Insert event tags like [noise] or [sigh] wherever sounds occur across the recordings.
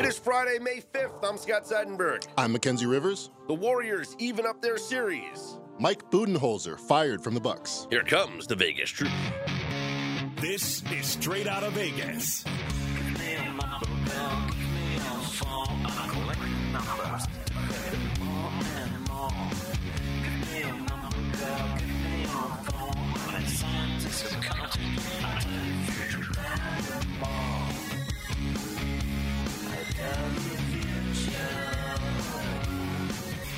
It is Friday, May 5th. I'm Scott Seidenberg. I'm Mackenzie Rivers. The Warriors even up their series. Mike Budenholzer fired from the Bucks. Here comes the Vegas Truth. This is straight out of Vegas.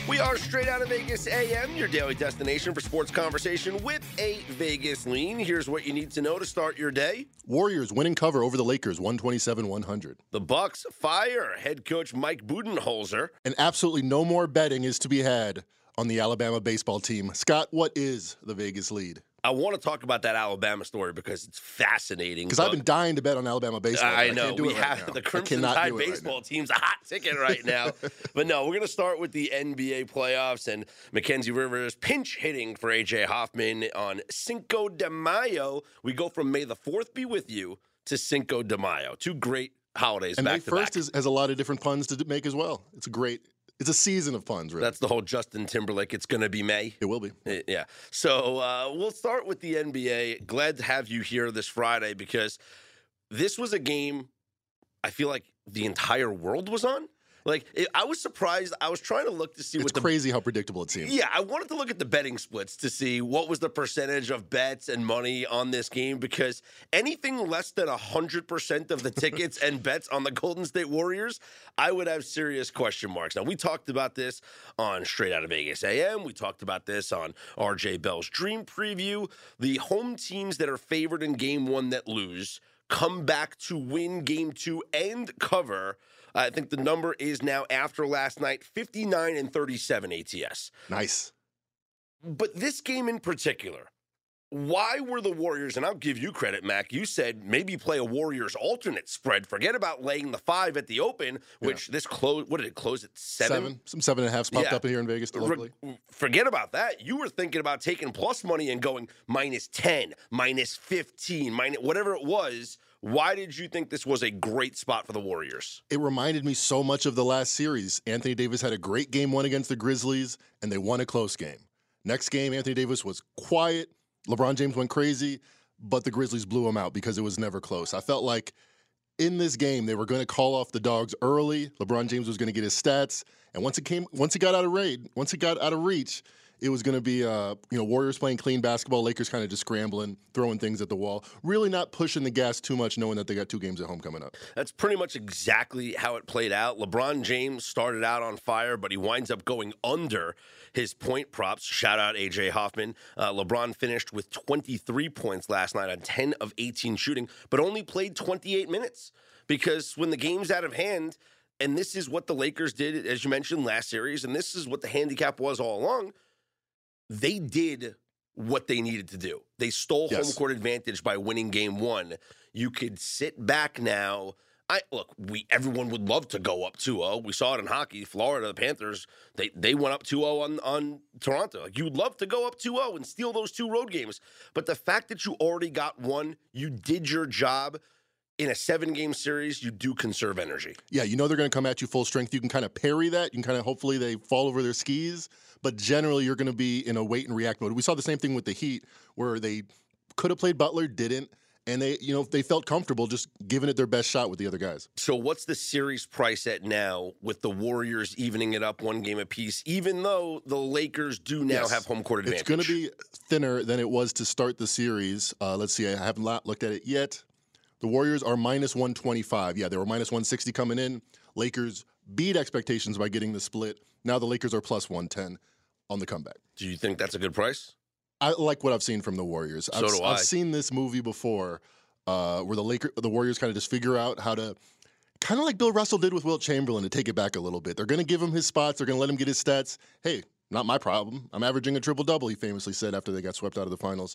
We are straight out of Vegas AM, your daily destination for sports conversation with a Vegas lean. Here's what you need to know to start your day. Warriors winning cover over the Lakers 127 100. The Bucks fire head coach Mike Budenholzer. And absolutely no more betting is to be had on the Alabama baseball team. Scott, what is the Vegas lead? I want to talk about that Alabama story because it's fascinating. Because I've been dying to bet on Alabama baseball. I but know we right have now. the I Crimson Tide do it right baseball team's a hot ticket right now. [laughs] but no, we're going to start with the NBA playoffs and Mackenzie Rivers pinch hitting for AJ Hoffman on Cinco de Mayo. We go from May the Fourth be with you to Cinco de Mayo. Two great holidays And May back to 1st back. is, has a lot of different puns to make as well. It's a great, it's a season of puns, really. That's the whole Justin Timberlake. It's going to be May. it will be. Yeah. So uh, we'll start with the NBA. Glad to have you here this Friday because this was a game I feel like the entire world was on. Like it, I was surprised. I was trying to look to see It's what crazy how predictable it seems. yeah, I wanted to look at the betting splits to see what was the percentage of bets and money on this game because anything less than 100% of the [laughs] tickets and bets on the Golden State Warriors, I would have serious question marks. Now, we talked about this on Straight Out of Vegas AM. We talked about this on RJ Bell's Dream Preview. The home teams that are favored in game one that lose come back to win game two and cover. I think the number is now after last night 59 and 37 ATS. Nice. But this game in particular, why were the Warriors, and I'll give you credit, Mac, you said maybe play a Warriors alternate spread. Forget about laying the five at the open, which this close, what did it close at seven? Seven. Some seven and a halfs popped Yeah. up here in Vegas Re- forget about that. You were thinking about taking plus money and going minus 10, minus 15, minus whatever it was. Why did you think this was a great spot for the Warriors? it reminded me so much of the last series. Anthony Davis had a great game one against the Grizzlies, and they won a close game. Next game, Anthony Davis was quiet. LeBron James went crazy, but the Grizzlies blew him out because it was never close. I felt like in this game they were going to call off the dogs early. LeBron James was going to get his stats, and once it came, once he got out of raid, once it got out of reach, it was going to be uh, you know Warriors playing clean basketball, Lakers kind of just scrambling, throwing things at the wall, really not pushing the gas too much, knowing that they got two games at home coming up. That's pretty much exactly how it played out. LeBron James started out on fire, but he winds up going under his point props. Shout out AJ Hoffman. Uh, LeBron finished with 23 points last night on 10 of 18 shooting, but only played 28 minutes because when the game's out of hand, and this is what the Lakers did, as you mentioned, last series, and this is what the handicap was all along, they did what they needed to do. They stole home court advantage by winning game one. You could sit back now. I look, we everyone would love to go up 2-0. We saw it in hockey. Florida, the Panthers, they they went up 2-0 on, on Toronto. Like you'd love to go up 2-0 and steal those two road games. But the fact that you already got one, you did your job in a seven game series, you do conserve energy. Yeah, you know they're going to come at you full strength. You can kind of parry that. You can kind of hopefully they fall over their skis, but generally you're going to be in a wait and react mode. We saw the same thing with the Heat where they could have played Butler, didn't, and they you know they felt comfortable just giving it their best shot with the other guys. So what's the series price at now with the Warriors evening it up one game apiece, even though the Lakers do now Yes. have home court advantage? It's going to be thinner than it was to start the series. Uh, let's see, I haven't looked at it yet. The Warriors are minus 125. Yeah, they were minus 160 coming in. Lakers beat expectations by getting the split. Now the Lakers are plus 110 on the comeback. Do you think that's a good price? I like what I've seen from the Warriors. So I've, do I. I've seen this movie before, uh, where the Laker, the Warriors kind of just figure out how to, kind of like Bill Russell did with Wilt Chamberlain, to take it back a little bit. They're going to give him his spots. They're going to let him get his stats. Hey, not my problem. I'm averaging a triple double. He famously said after they got swept out of the finals.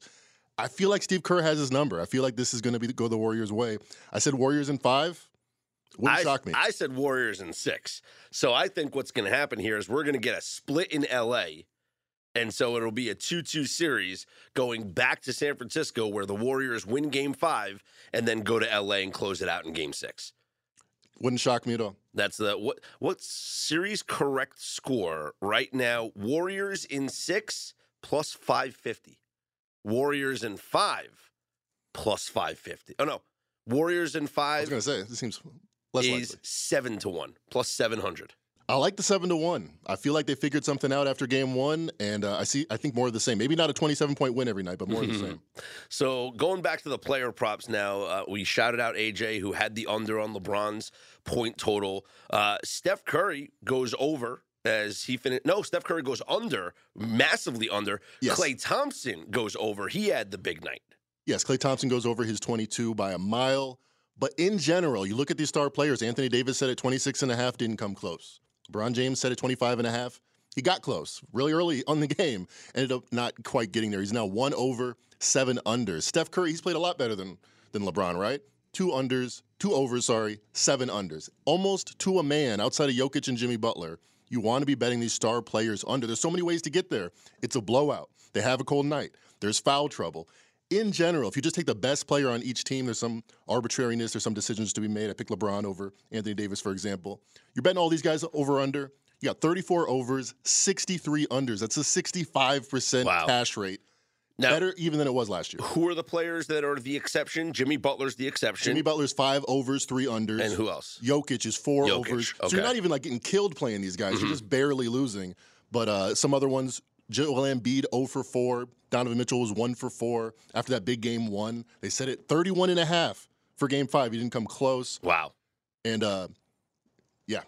I feel like Steve Kerr has his number. I feel like this is going to be go the Warriors' way. I said Warriors in five. Wouldn't I, shock me. I said Warriors in six. So I think what's going to happen here is we're going to get a split in LA. And so it'll be a 2 2 series going back to San Francisco where the Warriors win game five and then go to LA and close it out in game six. Wouldn't shock me at all. That's the what what series correct score right now? Warriors in six plus five fifty. Warriors in five plus five fifty. Oh no, Warriors in five. I was gonna say this seems less is likely. seven to one plus seven hundred. I like the seven to one. I feel like they figured something out after game one, and uh, I see. I think more of the same. Maybe not a twenty-seven point win every night, but more of the [laughs] same. So going back to the player props now, uh, we shouted out AJ who had the under on LeBron's point total. Uh, Steph Curry goes over as he finished. No, Steph Curry goes under, massively under. Yes. Klay Thompson goes over. He had the big night. Yes, Klay Thompson goes over his 22 by a mile. But in general, you look at these star players. Anthony Davis said at 26 and a half, didn't come close. LeBron James said at 25 and a half, he got close really early on the game. Ended up not quite getting there. He's now one over, seven unders. Steph Curry, he's played a lot better than than LeBron, right? Two unders, two overs, sorry, seven unders. Almost to a man outside of Jokic and Jimmy Butler. You want to be betting these star players under. There's so many ways to get there. It's a blowout. They have a cold night. There's foul trouble in general, if you just take the best player on each team, there's some arbitrariness, there's some decisions to be made. I pick LeBron over Anthony Davis, for example. You're betting all these guys over under. You got 34 overs, 63 unders. That's a 65% Wow. cash rate. Now, Better even than it was last year. who are the players that are the exception? Jimmy Butler's the exception. Jimmy Butler's five overs, three unders. and who else? Jokic is four Jokic, overs. So okay. Mm-hmm. you're not even like getting killed playing these guys. You're just barely losing. But uh, some other ones, Joel Embiid 0 for 4. Donovan Mitchell was 1 for 4 after that big game one. They said it 31 and a half for game five. He didn't come close. Wow. And uh, yeah,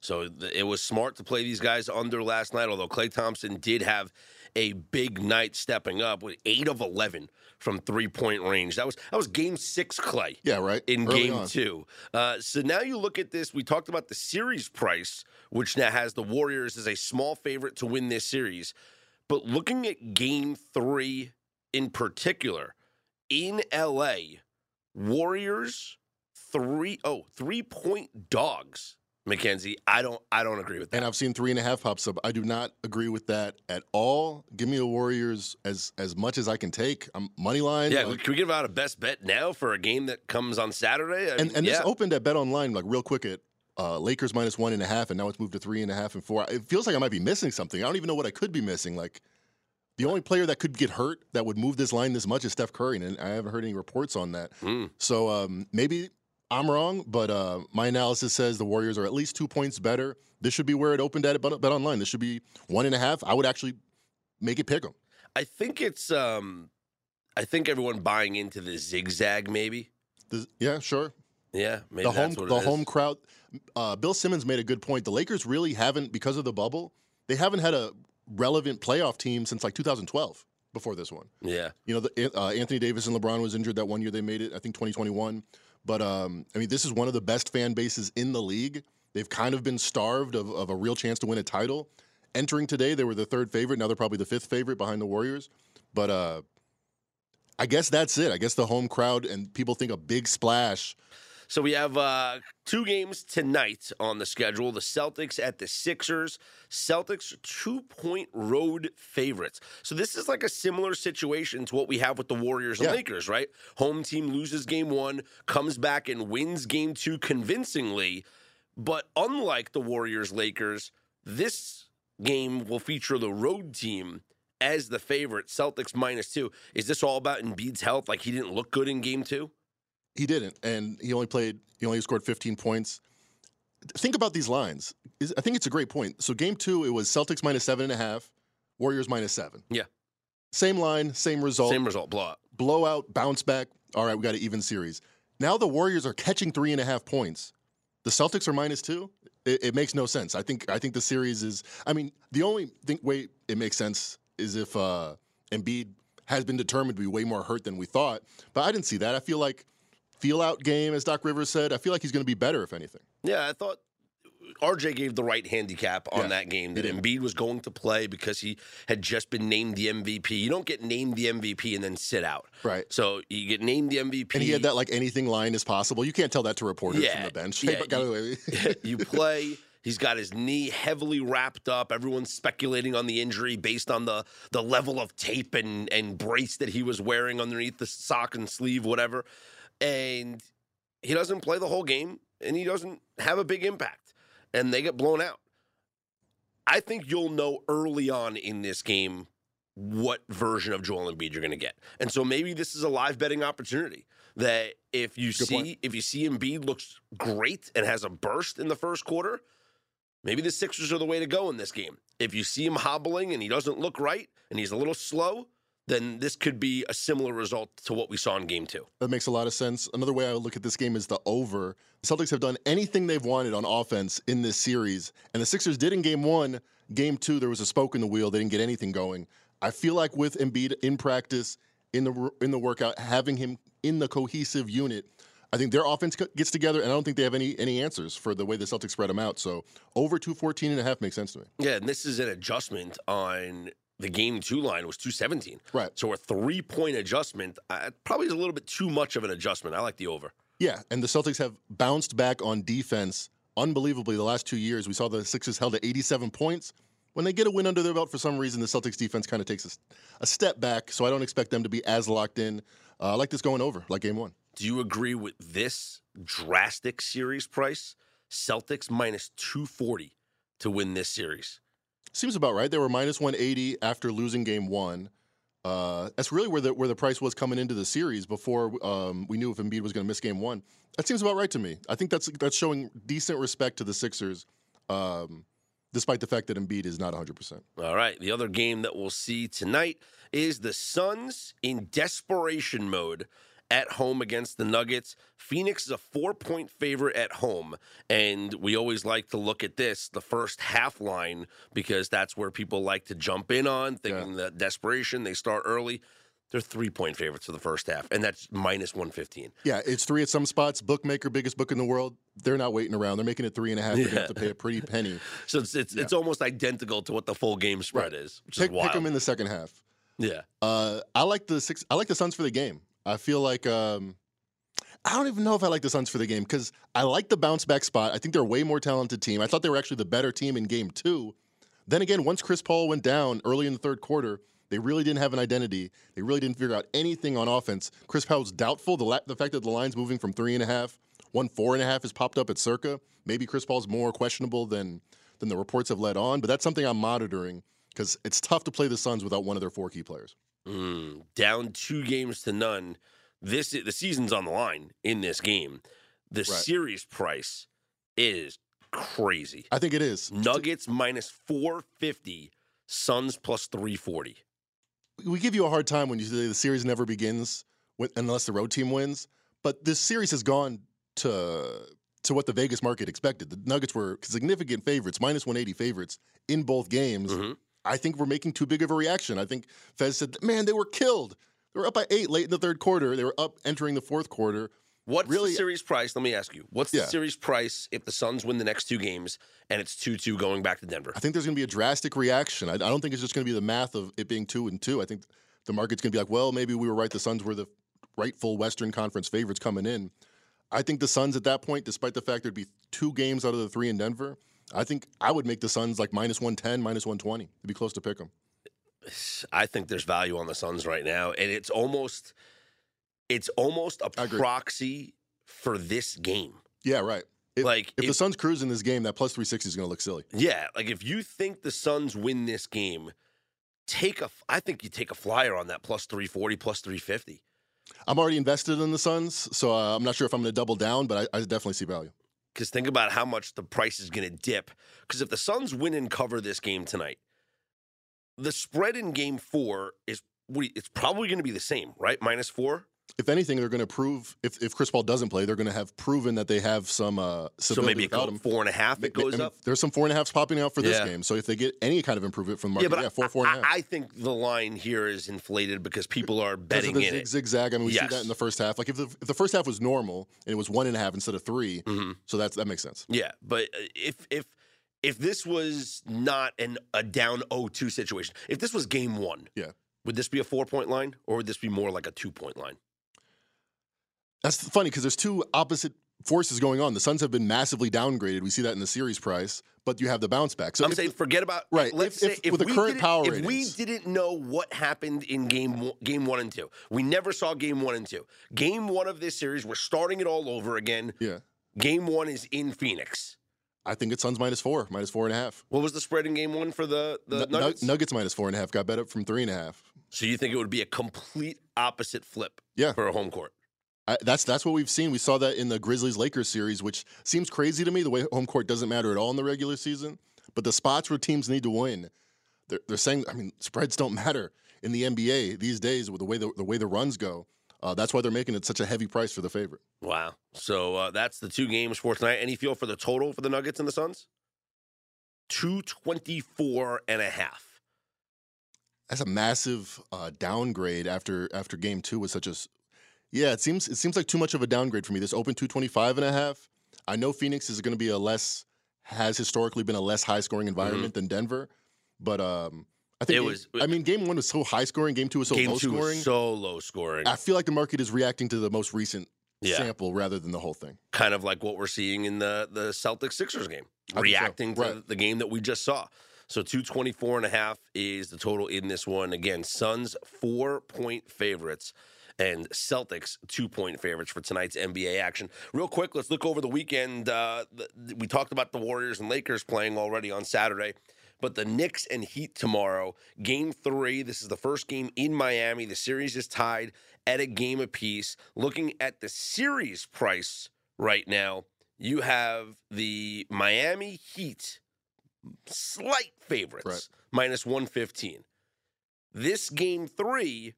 So it was smart to play these guys under last night, although Klay Thompson did have a big night stepping up with eight of eleven from three point range. That was that was game six, Clay. yeah, right. In Early game on. two. Uh, so now you look at this. We talked about the series price, which now has the Warriors as a small favorite to win this series. But looking at game three in particular, in LA, Warriors three oh three point dogs. Mackenzie, I don't I don't agree with that. And I've seen three and a half pops up. I do not agree with that at all. Give me the Warriors as as much as I can take. I'm money line. yeah, like- can we give out a best bet now for a game that comes on Saturday? I and mean, and this opened at Bet Online like real quick at uh, Lakers minus one and a half, and now it's moved to three and a half and four. It feels like I might be missing something. I don't even know what I could be missing. Like the only player that could get hurt that would move this line this much is Steph Curry, and I haven't heard any reports on that. Mm. So um, maybe I'm wrong, but uh, my analysis says the Warriors are at least two points better. This should be where it opened at Bet Bet Online. This should be one and a half. I would actually make it pick them. I think it's um I think everyone buying into the zigzag maybe. Yeah, sure. Yeah, maybe the home that's what the it is. home crowd. Uh, Bill Simmons made a good point. The Lakers really haven't, because of the bubble, they haven't had a relevant playoff team since like 2012. Before this one, Yeah. you know, the, uh, Anthony Davis and LeBron was injured that one year they made it. I think 2021. But um, I mean, this is one of the best fan bases in the league. They've kind of been starved of, of a real chance to win a title. Entering today, they were the third favorite. Now they're probably the fifth favorite behind the Warriors. But uh, I guess that's it. I guess the home crowd and people think a big splash So we have uh, two games tonight on the schedule. The Celtics at the Sixers. Celtics two point road favorites. So this is like a similar situation to what we have with the Warriors and Yeah. Lakers, right? Home team loses game one, comes back and wins game two convincingly. But unlike the Warriors Lakers, this game will feature the road team as the favorite, Celtics minus two. Is this all about Embiid's health? Like he didn't look good in game two? He didn't, and he only played. He only scored 15 points. Think about these lines. I think it's a great point. So game two, it was Celtics minus seven and a half, Warriors minus seven. Yeah. Same line, same result. Same result, blowout. blowout, bounce back. All right, we got an even series. Now the Warriors are catching three and a half points. The Celtics are minus two. It, it makes no sense. I think. I think the series is. I mean, the only thing, way it makes sense is if uh, Embiid has been determined to be way more hurt than we thought. But I didn't see that. I feel like feel out game, as Doc Rivers said. I feel like he's going to be better if anything. Yeah, I thought RJ gave the right handicap on Yeah, that game that. Embiid was going to play because he had just been named the MVP. You don't get named the MVP and then sit out. Right. So you get named the MVP. And he had that like anything line is possible. You can't tell that to reporters Yeah, from the bench. yeah, [laughs] Hey, gotta- [laughs] you play. He's got his knee heavily wrapped up. Everyone's speculating on the injury based on the the level of tape and and brace that he was wearing underneath the sock and sleeve, whatever. And he doesn't play the whole game. and he doesn't have a big impact, and they get blown out. I think you'll know early on in this game what version of Joel Embiid you're going to get, and so maybe this is a live betting opportunity. That if you Good see point. if you see Embiid looks great and has a burst in the first quarter, maybe the Sixers are the way to go in this game. If you see him hobbling and he doesn't look right and he's a little slow, then this could be a similar result to what we saw in Game Two. That makes a lot of sense. Another way I would look at this game is the over. The Celtics have done anything they've wanted on offense in this series, and the Sixers did in game one. Game two, there was a spoke in the wheel. They didn't get anything going. I feel like with Embiid in practice, in the in the workout, having him in the cohesive unit, I think their offense gets together, and I don't think they have any any answers for the way the Celtics spread them out. So over 214 and a half makes sense to me. Yeah, and this is an adjustment on the game two line was 217. Right. So a three point adjustment uh, probably is a little bit too much of an adjustment. I like the over. Yeah, and the Celtics have bounced back on defense unbelievably the last two years. We saw the Sixers held at 87 points. When they get a win under their belt, for some reason, the Celtics defense kind of takes a step back. So I don't expect them to be as locked in. Uh, I like this going over, like game one. Do you agree with this drastic series price? Celtics minus 240 to win this series. Seems about right. They were minus 180 after losing game one. Uh, that's really where the where the price was coming into the series before um, we knew if Embiid was going to miss game one. That seems about right to me. I think that's that's showing decent respect to the Sixers, um, despite the fact that Embiid is not 100. percent All right. The other game that we'll see tonight is the Suns in desperation mode at home against the Nuggets. Phoenix is a four point favorite at home. And we always like to look at this, the first half line, because that's where people like to jump in on, thinking that desperation, they start early. They're three point favorites for the first half, and that's minus 115. Yeah, it's three at some spots. Bookmaker, biggest book in the world. They're not waiting around. They're making it three and a half. They're have to pay a pretty penny. [laughs] So it's it's, it's almost identical to what the full game spread Right. is, which Pick, is wild. pick them in the second half. yeah. Uh, I like the six. I like the Suns for the game. I feel like um, I don't even know if I like the Suns for the game because I like the bounce back spot. I think they're a way more talented team. I thought they were actually the better team in game two. Then again, once Chris Paul went down early in the third quarter, they really didn't have an identity. They really didn't figure out anything on offense. Chris Paul was doubtful. The, la- the fact that the line's moving from three and a half, one four and a half has popped up at Circa. Maybe Chris Paul's more questionable than than the reports have led on, but that's something I'm monitoring because it's tough to play the Suns without one of their four key players. Mm, down two games to none. This the season's on the line in this game. The series price is crazy. I think it is. Nuggets minus four fifty, Suns plus three forty. we give you a hard time when you say the series never begins unless the road team wins. But this series has gone to to what the Vegas market expected. The Nuggets were significant favorites, minus 180 favorites in both games. Mhm. I think we're making too big of a reaction. I think Fez said, "Man, they were killed. They were up by eight late in the third quarter. They were up entering the fourth quarter. What's Really- the series price? Let me ask you. What's the series price if the Suns win the next two games and it's two two going back to Denver? I think there's going to be a drastic reaction. I, I don't think it's just going to be the math of it being two and two. I think the market's going to be like, well, maybe we were right. The Suns were the rightful Western Conference favorites coming in. I think the Suns at that point, despite the fact there'd be two games out of the three in Denver, I think I would make the Suns like minus 110, minus 120. It'd be close to pick them. [sighs] I think there's value on the Suns right now, and it's almost it's almost a proxy for this game. Yeah, right. If, Like, if the Suns cruise in this game, that plus 360 is going to look silly. Yeah, like if you think the Suns win this game, take a. I think you take a flyer on that plus three forty, plus three fifty. I'm already invested in the Suns, so uh, I'm not sure if I'm going to double down, but I, I definitely see value. Because think about how much the price is going to dip. Because if the Suns win and cover this game tonight, the spread in Game Four is it's probably going to be the same, right? Minus four. If anything, they're going to prove if, if Chris Paul doesn't play, they're going to have proven that they have some uh, So maybe goes him. four and a half. It goes I mean, up. There's some four and a halfs popping out for this Yeah. game. So if they get any kind of improvement from the market, Yeah, yeah, but four, four and a half. I, I think the line here is inflated because people are Because betting of the in zig, zigzag. I mean, we see that in the first half. Like if the if the first half was normal and it was one and a half instead of 3 Mhm. so that's that makes sense. Yeah, but uh, if if if this was not an a down 0-2 situation, if this was game one, Yeah. would this be a four point line or would this be more like a two point line? That's funny because there's two opposite forces going on. The Suns have been massively downgraded. We see that in the series price, but you have the bounce back. So I'm if saying forget about Right, Let's if- say if- with the current power if we didn't know what happened in game one, game one and two, we never saw game one and two. Game one of this series, we're starting it all over again. yeah. Game one is in Phoenix. I think it's Suns minus four, minus four and a half. What was the spread in game one for the, the nu- Nuggets? Nuggets minus four and a half got bet up from three and a half. So you think it would be a complete opposite flip Yeah. for a home court? I, that's that's what we've seen. We saw that in the Grizzlies Lakers series, which seems crazy to me. The way home court doesn't matter at all in the regular season, but the spots where teams need to win, they're, they're saying. I mean, spreads don't matter in the NBA these days with the way the, the way the runs go. Uh, that's why they're making it such a heavy price for the favorite. Wow. So uh, that's the two games for tonight. Any feel for the total for the Nuggets and the Suns? 224 and a half. That's a massive uh, downgrade after after game two was such a. Yeah, it seems it seems like too much of a downgrade for me. This open 225 and a half. I know Phoenix is going to be a less has historically been a less high scoring environment than Denver, but um, I think Mm-hmm. It was- I mean, game one was so high scoring. Game two was so Game low two scoring. was so low scoring. I feel like the market is reacting to the most recent Yeah. sample rather than the whole thing. kind of like what we're seeing in the the Celtics Sixers game, I think so. reacting to Right. the game that we just saw. So 224 and a half is the total in this one. Again, Suns four point favorites and Celtics two point favorites for tonight's NBA action. Real quick, let's look over the weekend. Uh, we talked about the Warriors and Lakers playing already on Saturday. But the Knicks and Heat tomorrow, game three. This is the first game in Miami. The series is tied at a game apiece. Looking at the series price right now, you have the Miami Heat slight favorites, Right. minus 115. This game three,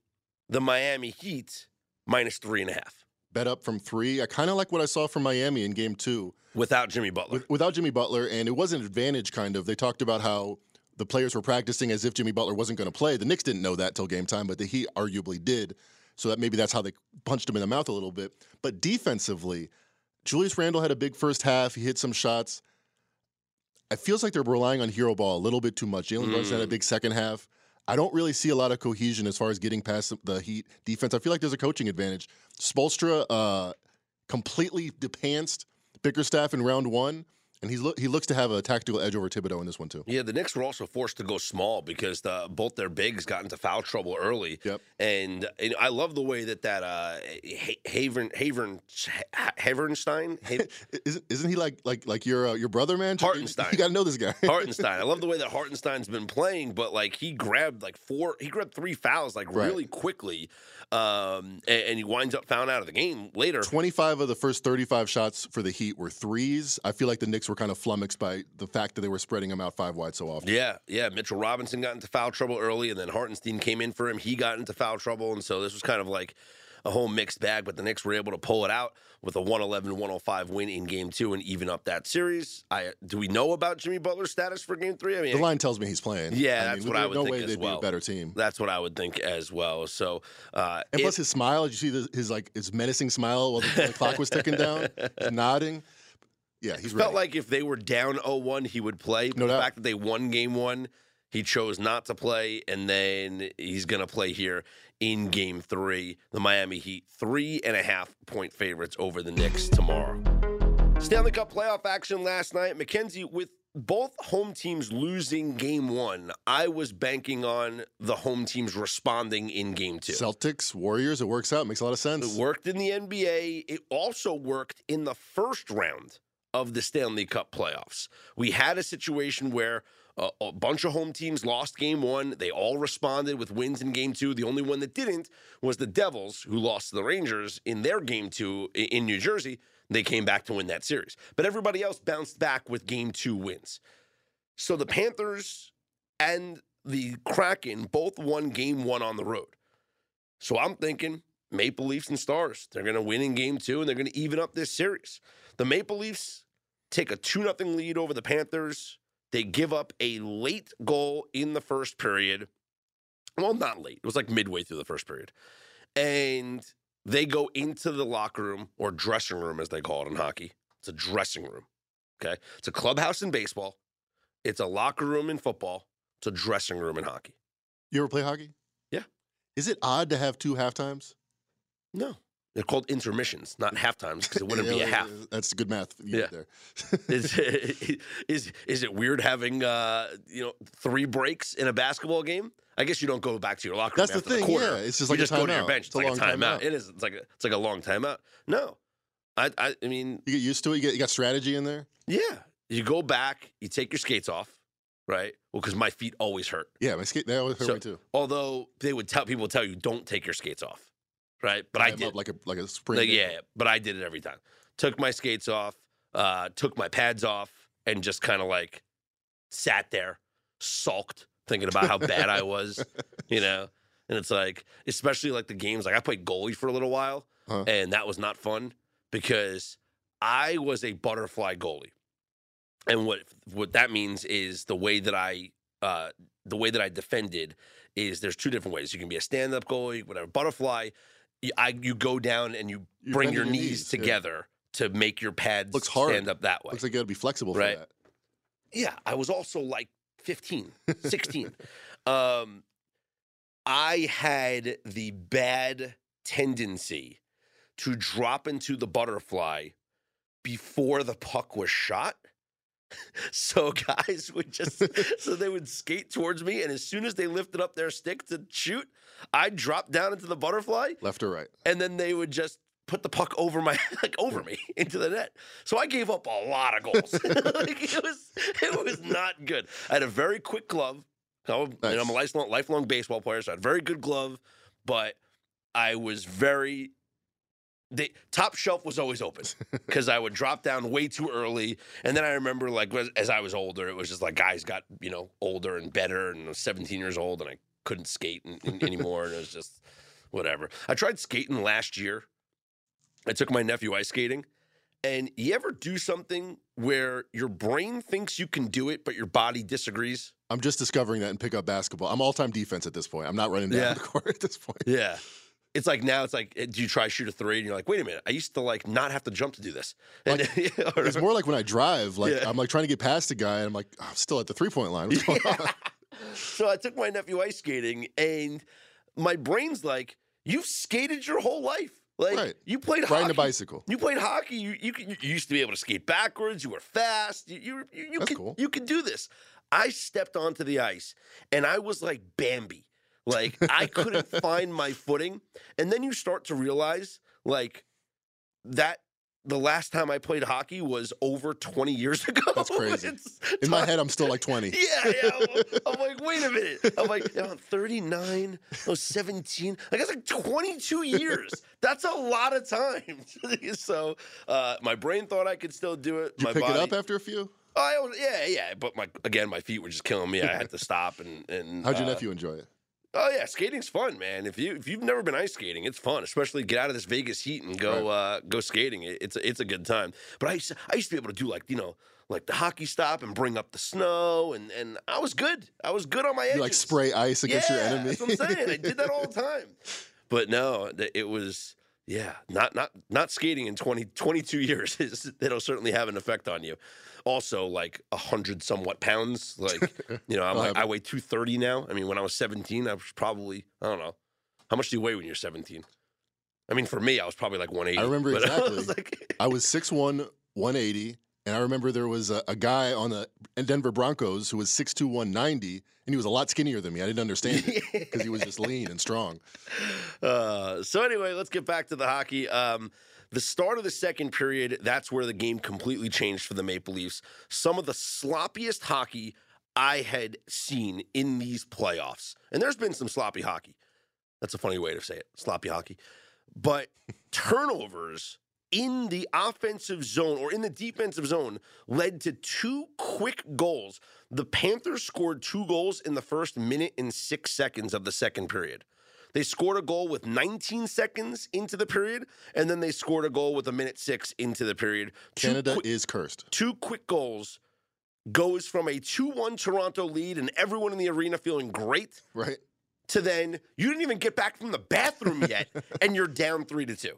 the Miami Heat, minus three and a half Bet up from three. I kind of like what I saw from Miami in game two. without Jimmy Butler. with, without Jimmy Butler, and it was an advantage kind of. They talked about how the players were practicing as if Jimmy Butler wasn't going to play. The Knicks didn't know that till game time, but the Heat arguably did. So that maybe that's how they punched him in the mouth a little bit. But defensively, Julius Randle had a big first half. He hit some shots. It feels like they're relying on hero ball a little bit too much. Jalen Brunson had a Mm. big second half. I don't really see a lot of cohesion as far as getting past the- the Heat defense. I feel like there's a coaching advantage. Spoelstra uh, completely depanced Bickerstaff in round one, and he's lo- he looks to have a tactical edge over Thibodeau in this one too. Yeah, the Knicks were also forced to go small because the, both their bigs got into foul trouble early. Yep. And, and I love the way that that uh, Ha- Havern Havern Havernstein Ha- [laughs] Isn't, isn't he like like like your uh, your brother, man? Hartenstein. You got to know this guy. [laughs] Hartenstein. I love the way that Hartenstein's been playing, but like he grabbed like four, he grabbed three fouls like Right. really quickly, um, and, and he winds up found out of the game later. 25 of the first 35 shots for the Heat were threes. I feel like the Knicks were kind of flummoxed by the fact that they were spreading them out five wide so often. Yeah, yeah. Mitchell Robinson got into foul trouble early, and then Hartenstein came in for him. He got into foul trouble, and so this was kind of like a whole mixed bag. But the Knicks were able to pull it out with a 111-105 win in Game Two and even up that series. I do we know about Jimmy Butler's status for Game Three? I mean, The line tells me he's playing. Yeah, I that's mean, what I would no think way as they'd well. be a better team. that's what I would think as well. So, uh, And it- plus his smile, did you see the, his like his menacing smile while the, the clock was ticking down, He's [laughs] nodding. Yeah, he's felt ready. like if they were down 0-1, he would play. But No the doubt. fact that they won game one, he chose not to play, and then he's going to play here in game three. The Miami Heat, three and a half point favorites over the Knicks tomorrow. Stanley Cup playoff action last night. Mackenzie, with both home teams losing game one, I was banking on the home teams responding in game two. Celtics, Warriors, it works out. Makes a lot of sense. It worked in the NBA. It also worked in the first round of the Stanley Cup playoffs. We had a situation where a bunch of home teams lost game one. They all responded with wins in game two. The only one that didn't was the Devils, who lost to the Rangers in their game two in New Jersey. They came back to win that series. But everybody else bounced back with game two wins. So the Panthers and the Kraken both won game one on the road. So I'm thinking Maple Leafs and Stars. They're going to win in game two and they're going to even up this series. The Maple Leafs take a 2 0 lead over the Panthers. They give up a late goal in the first period. Well, not late. It was like midway through the first period. And they go into the locker room or dressing room, as they call it in hockey. It's a dressing room. Okay. It's a clubhouse in baseball. It's a locker room in football. It's a dressing room in hockey. You ever play hockey? Yeah. Is it odd to have two half times? No. They're called intermissions, not half times, because it wouldn't be [laughs] a half. That's good math. You Yeah. [laughs] is, [laughs] is is it weird having uh, you know three breaks in a basketball game? I guess you don't go back to your locker room. That's the thing, quarter. yeah. It's just you like a just go to your bench. It's It's, a like a long timeout. timeout. It is. It's like a it's like a long timeout. No, I, I, I mean, You get used to it. You, get, you got strategy in there. yeah. You go back, you take your skates off, right? Well, because my feet always hurt. Yeah, my skate. That always hurt So- me too. Although they would tell people would tell you don't take your skates off, right? But I 'em did. like a like a spring. Like, yeah, but I did it every time. Took my skates off, uh, took my pads off, and just kind of like sat there, sulked, thinking about how bad I was, [laughs] you know. And it's like, especially like the games. Like I played goalie for a little while, Huh. and that was not fun because I was a butterfly goalie. And what what that means is the way that I uh, the way that I defended is there's two different ways. You can be a stand up goalie, whatever. Butterfly, I you go down and you You're bring your knees, knees, yeah. together to make your pads Looks hard. stand up that way. Looks like you got to be flexible Right. for that. yeah, I was also like 15, [laughs] 16. um, I had the bad tendency to drop into the butterfly before the puck was shot. [laughs] So guys would just [laughs] so they would skate towards me, and as soon as they lifted up their stick to shoot, I'd drop down into the butterfly, Left or right. and then they would just put the puck over my [laughs] like over me [laughs] into the net. So I gave up a lot of goals. [laughs] like it was it was not good. I had a very quick glove. I was- you know, I'm a lifelong lifelong baseball player, so I had a very good glove, but I was very the top shelf was always open because I would drop down way too early, and then I remember like as- as I was older, it was just like guys got you know older and better, and I was 17 years old, and I couldn't skate in, in- anymore, and it was just whatever. I tried skating last year. I took my nephew ice skating, and you ever do something where your brain thinks you can do it, but your body disagrees? I'm just discovering that in pickup basketball. I'm all time defense at this point. I'm not running down Yeah. the court [laughs] at this point. Yeah. It's like now it's like, eh, do you try shoot a three? And you're like, wait a minute, I used to like not have to jump to do this. And, [laughs] or- It's more like when I drive. Like Yeah. I'm like trying to get past a guy, and I'm like, "Oh, I'm still at the three point line. [laughs] What's going on? so I took my nephew ice skating, and my brain's like, you've skated your whole life. Like Right. you played Riding hockey. a bicycle. You played hockey. You you, you used to be able to skate backwards. You were fast. You you you, you could cool. you could do this. I stepped onto the ice and I was like Bambi. Like I couldn't [laughs] find my footing. And then you start to realize like that the last time I played hockey was over 20 years [laughs] ago. That's crazy. It's In my head, I'm still like 20. [laughs] yeah, yeah. I'm, I'm like, wait a minute. I'm like, yeah, I'm 39. I was 17. Like, that's like 22 years. [laughs] That's a lot of time. so, uh, my brain thought I could still do it. Did you my pick body, it up after a few? I was, yeah, yeah. But my again, my feet were just killing me. I had to stop and and. How'd your uh, nephew enjoy it? Oh yeah, skating's fun, man. If you if you've never been ice skating, it's fun. Especially get out of this Vegas heat and go uh, go skating. It, it's a, it's a good time. But I used to, I used to be able to do like you know like the hockey stop and bring up the snow and and I was good. I was good on my edges. You like spray ice against your Yeah, enemy. That's what I'm saying. I did that all the [laughs] time. But no, it was yeah, not not not skating in 20, 22 years [laughs] is it'll certainly have an effect on you. Also, like a hundred somewhat pounds. Like [laughs] you know, I'm like I weigh two thirty now. I mean, when I was seventeen, I was probably I don't know how much do you weigh when you're seventeen. I mean, for me, I was probably like one eighty. I remember [laughs] exactly. was like, I was 6'1", 180, and I remember there was a, a guy on the Denver Broncos who was 6'2", 190, and he was a lot skinnier than me. I didn't understand it [laughs] because he was just lean and strong. Uh, so anyway, let's get back to the hockey. Um, the start of the second period, that's where the game completely changed for the Maple Leafs. Some of the sloppiest hockey I had seen in these playoffs. And there's been some sloppy hockey. That's a funny way to say it, sloppy hockey. But [laughs] turnovers in the offensive zone or in the defensive zone led to two quick goals. The Panthers scored two goals in the first minute and six seconds of the second period. They scored a goal with 19 seconds into the period, and then they scored a goal with a minute six into the period. Two Canada is cursed. two quick goals goes from a 2-1 Toronto lead and everyone in the arena feeling great Right? to then you didn't even get back from the bathroom yet [laughs] and you're down 3 to 2.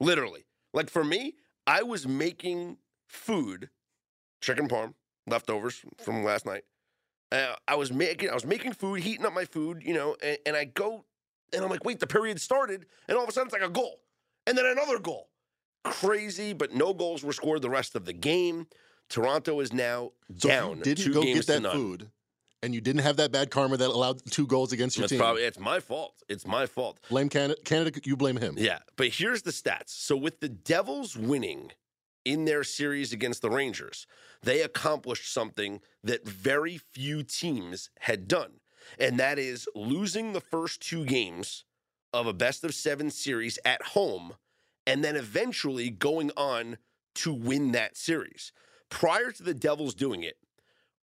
Literally. Like for me, I was making food, chicken parm, leftovers from last night. Uh, I was making I was making food, heating up my food, you know, and, and I go and I'm like, wait, the period started, and all of a sudden it's like a goal, and then another goal. Crazy, but no goals were scored the rest of the game. Toronto is now So down didn't two go games get to that none. food, and you didn't have that bad karma that allowed two goals against your That's team. probably it's my fault. It's my fault. blame Canada. Canada, you blame him. Yeah, but here's the stats. So with the Devils winning in their series against the Rangers, they accomplished something that very few teams had done, and that is losing the first two games of a best of 7 series at home and then eventually going on to win that series. Prior to the Devils doing it,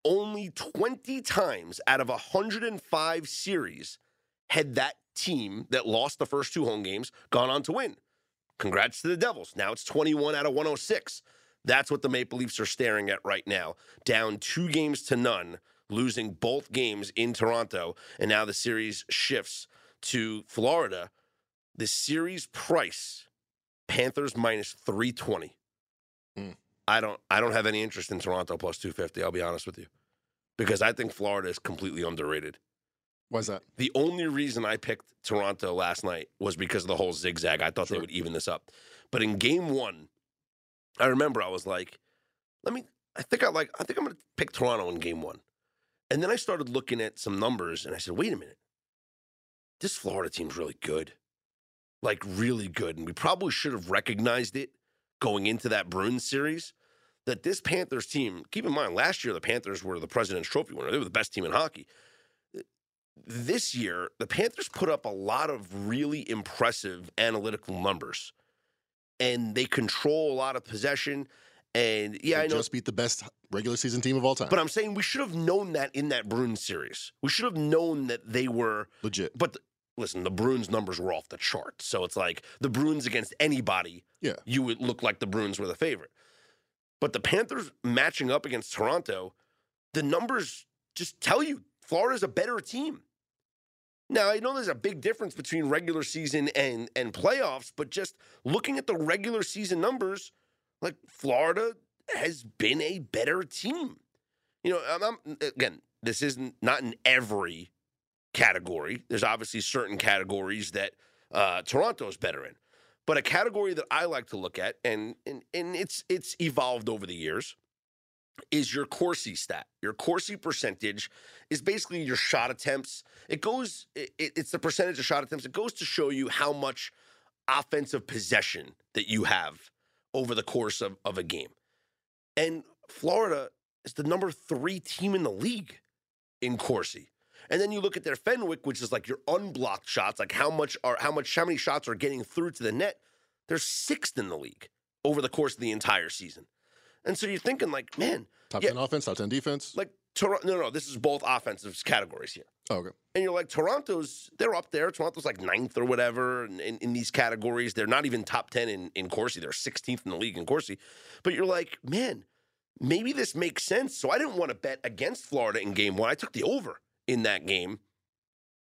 only 20 times out of 105 series had that team that lost the first two home games gone on to win. Congrats to the Devils. Now it's 21 out of 106. That's what the Maple Leafs are staring at right now. Down two games to none, losing both games in Toronto. And now the series shifts to Florida. The series price, Panthers minus 320. Hmm. I don't I don't have any interest in Toronto plus 250, I'll be honest with you. Because I think Florida is completely underrated. Why's that? The only reason I picked Toronto last night was because of the whole zigzag. I thought they would even this up. But in game one, I remember I was like, let me I think I like I think I'm gonna pick Toronto in game one. And then I started looking at some numbers and I said, wait a minute. This Florida team's really good. Like really good. And we probably should have recognized it going into that Bruins series. That this Panthers team, keep in mind, last year the Panthers were the President's Trophy winner. They were the best team in hockey this year, the Panthers put up a lot of really impressive analytical numbers, and they control a lot of possession. And yeah, They I know, just beat the best regular season team of all time. but I'm saying we should have known that in that Bruins series. We should have known that they were. Legit. But the, listen, the Bruins numbers were off the chart, so it's like the Bruins against anybody, Yeah. you would look like the Bruins were the favorite. But the Panthers matching up against Toronto, the numbers just tell you Florida's a better team. Now, I know there's a big difference between regular season and and playoffs, but just looking at the regular season numbers, like Florida has been a better team. You know, I'm, I'm- again, this isn't not in every category. There's obviously certain categories that uh, Toronto's better in, but a category that I like to look at, and and and it's it's evolved over the years, is your Corsi stat. Your Corsi percentage is basically your shot attempts. It goes, it, it's the percentage of shot attempts. It goes to show you how much offensive possession that you have over the course of, of a game. And Florida is the number three team in the league in Corsi. And then you look at their Fenwick, which is like your unblocked shots, like how much are how much how many shots are getting through to the net. They're sixth in the league over the course of the entire season. And so you're thinking like, man, top yeah. 10 offense, top 10 defense. like Toronto. No, no, this is both offensive categories here. oh, okay. And you're like, Toronto's, they're up there. Toronto's like ninth or whatever in, in, in these categories. They're not even top 10 in, in Corsi. They're 16th in the league in Corsi. But you're like, man, maybe this makes sense. So I didn't want to bet against Florida in game one. I took the over in that game.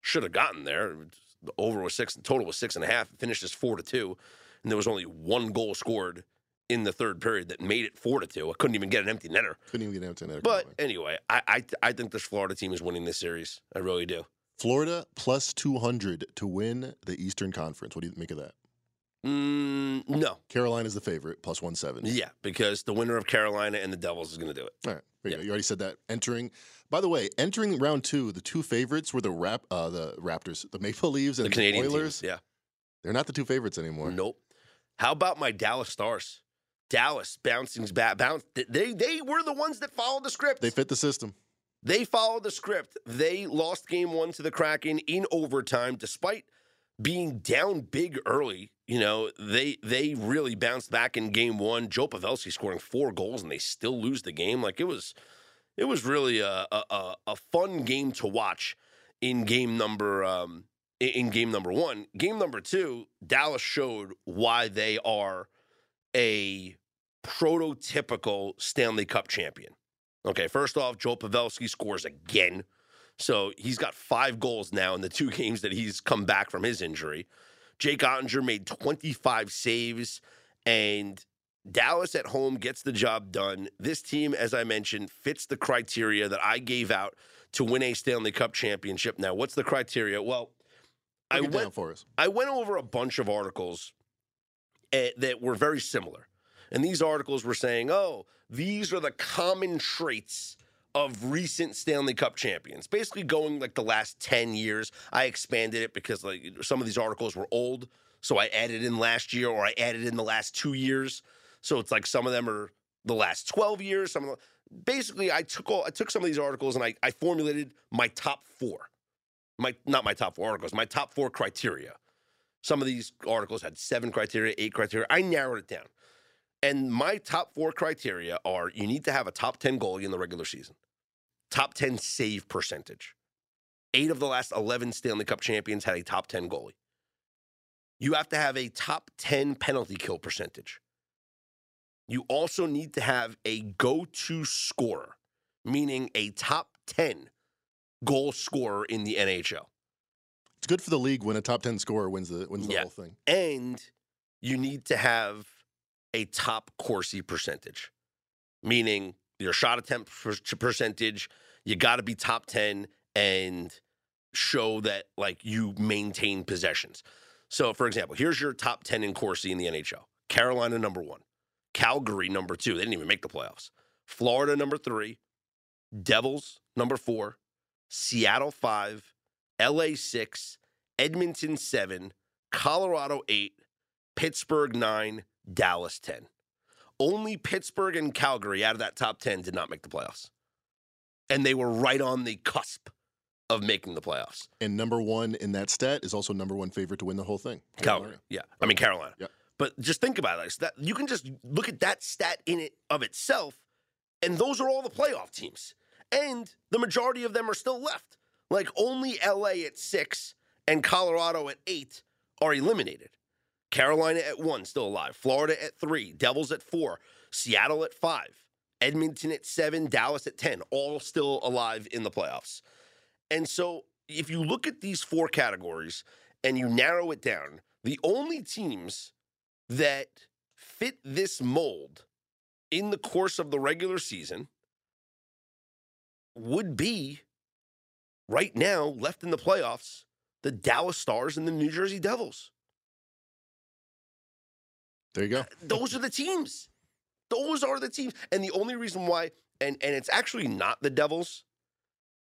Should have gotten there. The over was six, the total was six and a half. It finished as four to two. And there was only one goal scored in the third period that made it four to two. I couldn't even get an empty netter. Couldn't even get an empty net. But anyway, I, I I think this Florida team is winning this series. I really do. Florida plus 200 to win the Eastern Conference. What do you make of that? Mm, no, Carolina's the favorite, plus 170. yeah, because the winner of Carolina and the Devils is going to do it. All right. You, Yeah. you already said that. Entering, by the way, entering round two, the two favorites were the rap, uh, the Raptors, the Maple Leaves, and the, Canadian Oilers. teams, yeah. They're not the two favorites anymore. Nope. How about my Dallas Stars? Dallas bouncing back, bounce. They they were the ones that followed the script. They fit the system. They followed the script. They lost game one to the Kraken in overtime, despite being down big early. You know, they they really bounced back in game one. Joe Pavelski scoring four goals, and they still lose the game. Like it was, it was really a a, a- fun game to watch in game number um, in- in game number one. Game number two, Dallas showed why they are a prototypical Stanley Cup champion. Okay, first off, Joel Pavelski scores again. So he's got five goals now in the two [laughs] games that he's come back from his injury. Jake Oettinger made 25 saves, and Dallas at home gets the job done. This team, as I mentioned, fits the criteria that I gave out to win a Stanley Cup championship. Now, what's the criteria? Well, I down went for us. I went over a bunch of articles eh, that were very similar. And these articles were saying, oh, these are the common traits of recent Stanley Cup champions, basically going like the last 10 years. I expanded it because like some of these articles were old. So I added in last year or I added in the last two years. So it's like some of them are the last 12 years. Some of them, basically I took all I took some of these articles and I, I formulated my top four. My not my top four articles, my top four criteria. Some of these articles had seven criteria, eight criteria. I narrowed it down. And my top four criteria are you need to have a top 10 goalie in the regular season, top 10 save percentage. Eight of the last 11 Stanley Cup champions had a top 10 goalie. You have to have a top 10 penalty kill percentage. You also need to have a go to scorer, meaning a top 10 goal scorer in the NHL. It's good for the league when a top 10 scorer wins the wins the Yeah. whole thing. and you need to have a top Corsi percentage, meaning your shot attempt percentage. You got to be top ten and show that like you maintain possessions. So, for example, here's your top ten in Corsi in the NHL: Carolina number one, Calgary number two. They didn't even make the playoffs. Florida number three, Devils number four, Seattle five, LA six, Edmonton seven, Colorado eight, Pittsburgh nine, Dallas 10. Only Pittsburgh and Calgary out of that top 10 did not make the playoffs. And they were right on the cusp of making the playoffs. And number one in that stat is also number one favorite to win the whole thing. Calgary. Yeah. I mean, Carolina. Yeah. But just think about it. That, you can just look at that stat in it of itself, and those are all the playoff teams. And the majority of them are still left. Like only LA at six and Colorado at eight are eliminated. Carolina at one, still alive. Florida at three. Devils at four. Seattle at five. Edmonton at seven. Dallas at 10. All still alive in the playoffs. And so if you look at these four categories and you narrow it down, the only teams that fit this mold in the course of the regular season would be right now left in the playoffs the Dallas Stars and the New Jersey Devils. There you go. Those are the teams. Those are the teams. And the only reason why, and, and it's actually not the Devils.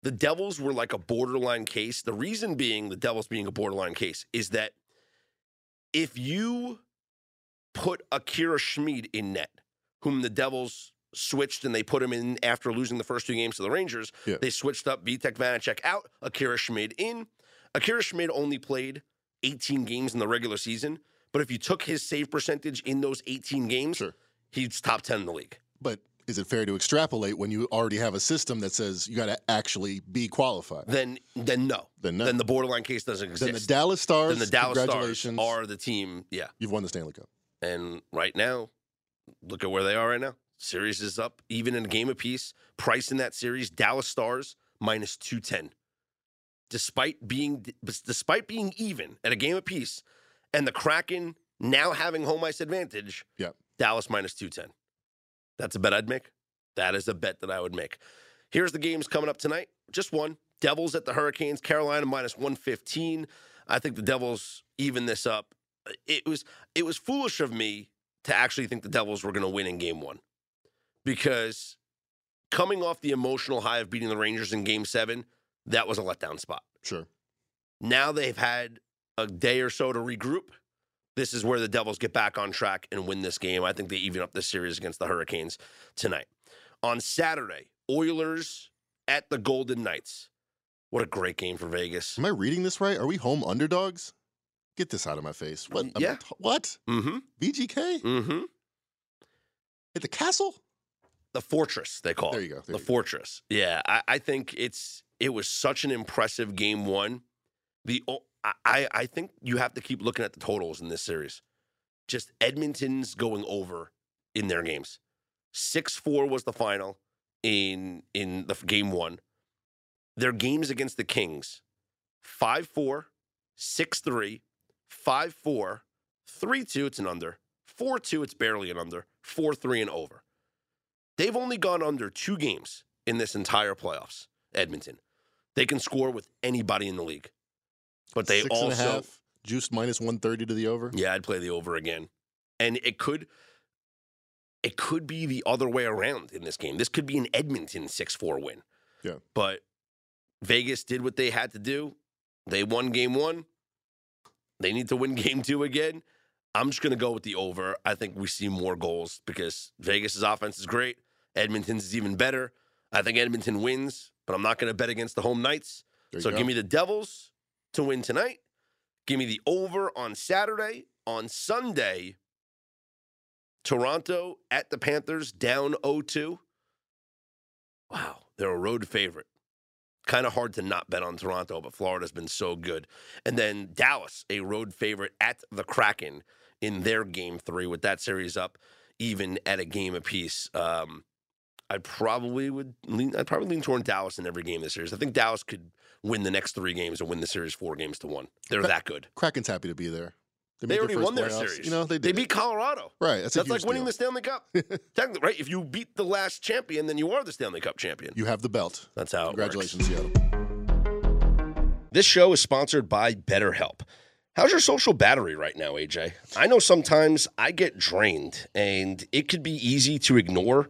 The Devils were like a borderline case. The reason being, the Devils being a borderline case, is that if you put Akira Schmid in net, whom the Devils switched and they put him in after losing the first two games to the Rangers, Yeah. they switched up Vitek Vanacek out, Akira Schmid in. Akira Schmid only played 18 games in the regular season, but if you took his save percentage in those 18 games, Sure. he's top 10 in the league. But is it fair to extrapolate when you already have a system that says you got to actually be qualified? Then, then no. Then no. Then the borderline case doesn't exist. Then the Dallas Stars, Then the Dallas Stars are the team. Yeah. you've won the Stanley Cup. And right now, look at where they are right now. Series is up, even in a game apiece. Price in that series, Dallas Stars minus 210. Despite being despite being even at a game apiece, and the Kraken now having home ice advantage, Yep. Dallas minus 210. That's a bet I'd make. That is a bet that I would make. Here's the games coming up tonight. Just one. Devils at the Hurricanes, Carolina minus 115. I think the Devils even this up. It was it was foolish of me to actually think the Devils were going to win in game 1. Because coming off the emotional high of beating the Rangers in game 7, that was a letdown spot. Sure. Now they've had a day or so to regroup. This is where the Devils get back on track and win this game. I think they even up this series against the Hurricanes tonight. On Saturday, Oilers at the Golden Knights. What a great game for Vegas. Am I reading this right? Are we home underdogs? Get this out of my face. What? Yeah. What? Mm-hmm. VGK Mm-hmm. at the castle? The Fortress, they call There it. There you go. the There you go. Fortress. Yeah, I, I think it's it was such an impressive game one. The I, I think you have to keep looking at the totals in this series. Just Edmonton's going over in their games. Six four was the final in in the game one. Their games against the Kings, 5-4, 6-3, 5-4, 3-2, it's an under, 4-2, it's barely an under, 4-3 and over. They've only gone under two games in this entire playoffs, Edmonton. They can score with anybody in the league. But they Six and a also half, juiced minus 130 to the over. Yeah, I'd play the over again. And it could it could be the other way around in this game. This could be an Edmonton 6 4 win. Yeah. But Vegas did what they had to do. They won game one. They need to win [laughs] game two again. I'm just going to go with the over. I think we see more goals because Vegas's offense is great. Edmonton's is even better. I think Edmonton wins, but I'm not going to bet against the home Knights. So go. give me the Devils to win tonight. Give me the over on Saturday. On Sunday, Toronto at the Panthers down 0-2. Wow, they're a road favorite. Kind of hard to not bet on Toronto, but Florida's been so good. And then Dallas, a road favorite at the Kraken in their game three with that series up even at a game apiece. Um, I probably would lean. I'd probably lean toward Dallas in every game this series. I think Dallas could win the next three games and win the series four games to one. They're that good. Kraken's happy to be there. They, made already won their playoffs. series. You know, they they beat Colorado. right. That's, That's like winning deal. the Stanley Cup. [laughs] Technically, right? If you beat the last champion, then you are the Stanley Cup champion. You have the belt. That's how. it works. Congratulations, Seattle. This show is sponsored by BetterHelp. How's your social battery right now, AJ? I know sometimes I get drained, and it could be easy to ignore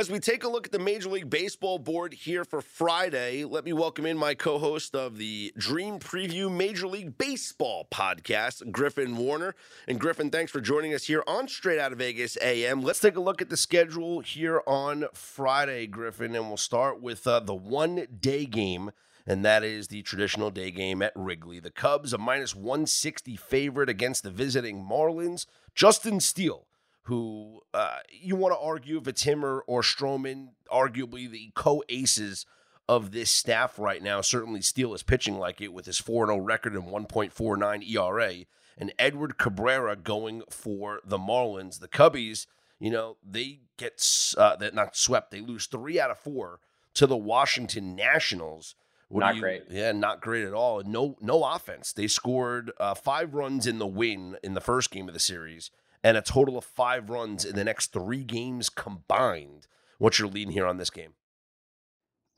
As we take a look at the Major League Baseball board here for Friday, let me welcome in my co host of the Dream Preview Major League Baseball podcast, Griffin Warner. And Griffin, thanks for joining us here on Straight Out of Vegas AM. Let's take a look at the schedule here on Friday, Griffin, and we'll start with uh, the one day game. And that is the traditional day game at Wrigley. The Cubs, a minus 160 favorite against the visiting Marlins. Justin Steele, who uh, you want to argue if it's him or, or Stroman, arguably the co aces of this staff right now. Certainly, Steele is pitching like it with his 4 0 record and 1.49 ERA. And Edward Cabrera going for the Marlins. The Cubbies, you know, they get uh, that not swept. They lose three out of four to the Washington Nationals. What Not you- great. Yeah, not great at all. No, no offense. They scored uh, five runs in the win in the first game of the series, and a total of five runs in the next three games combined. What's your lead here on this game?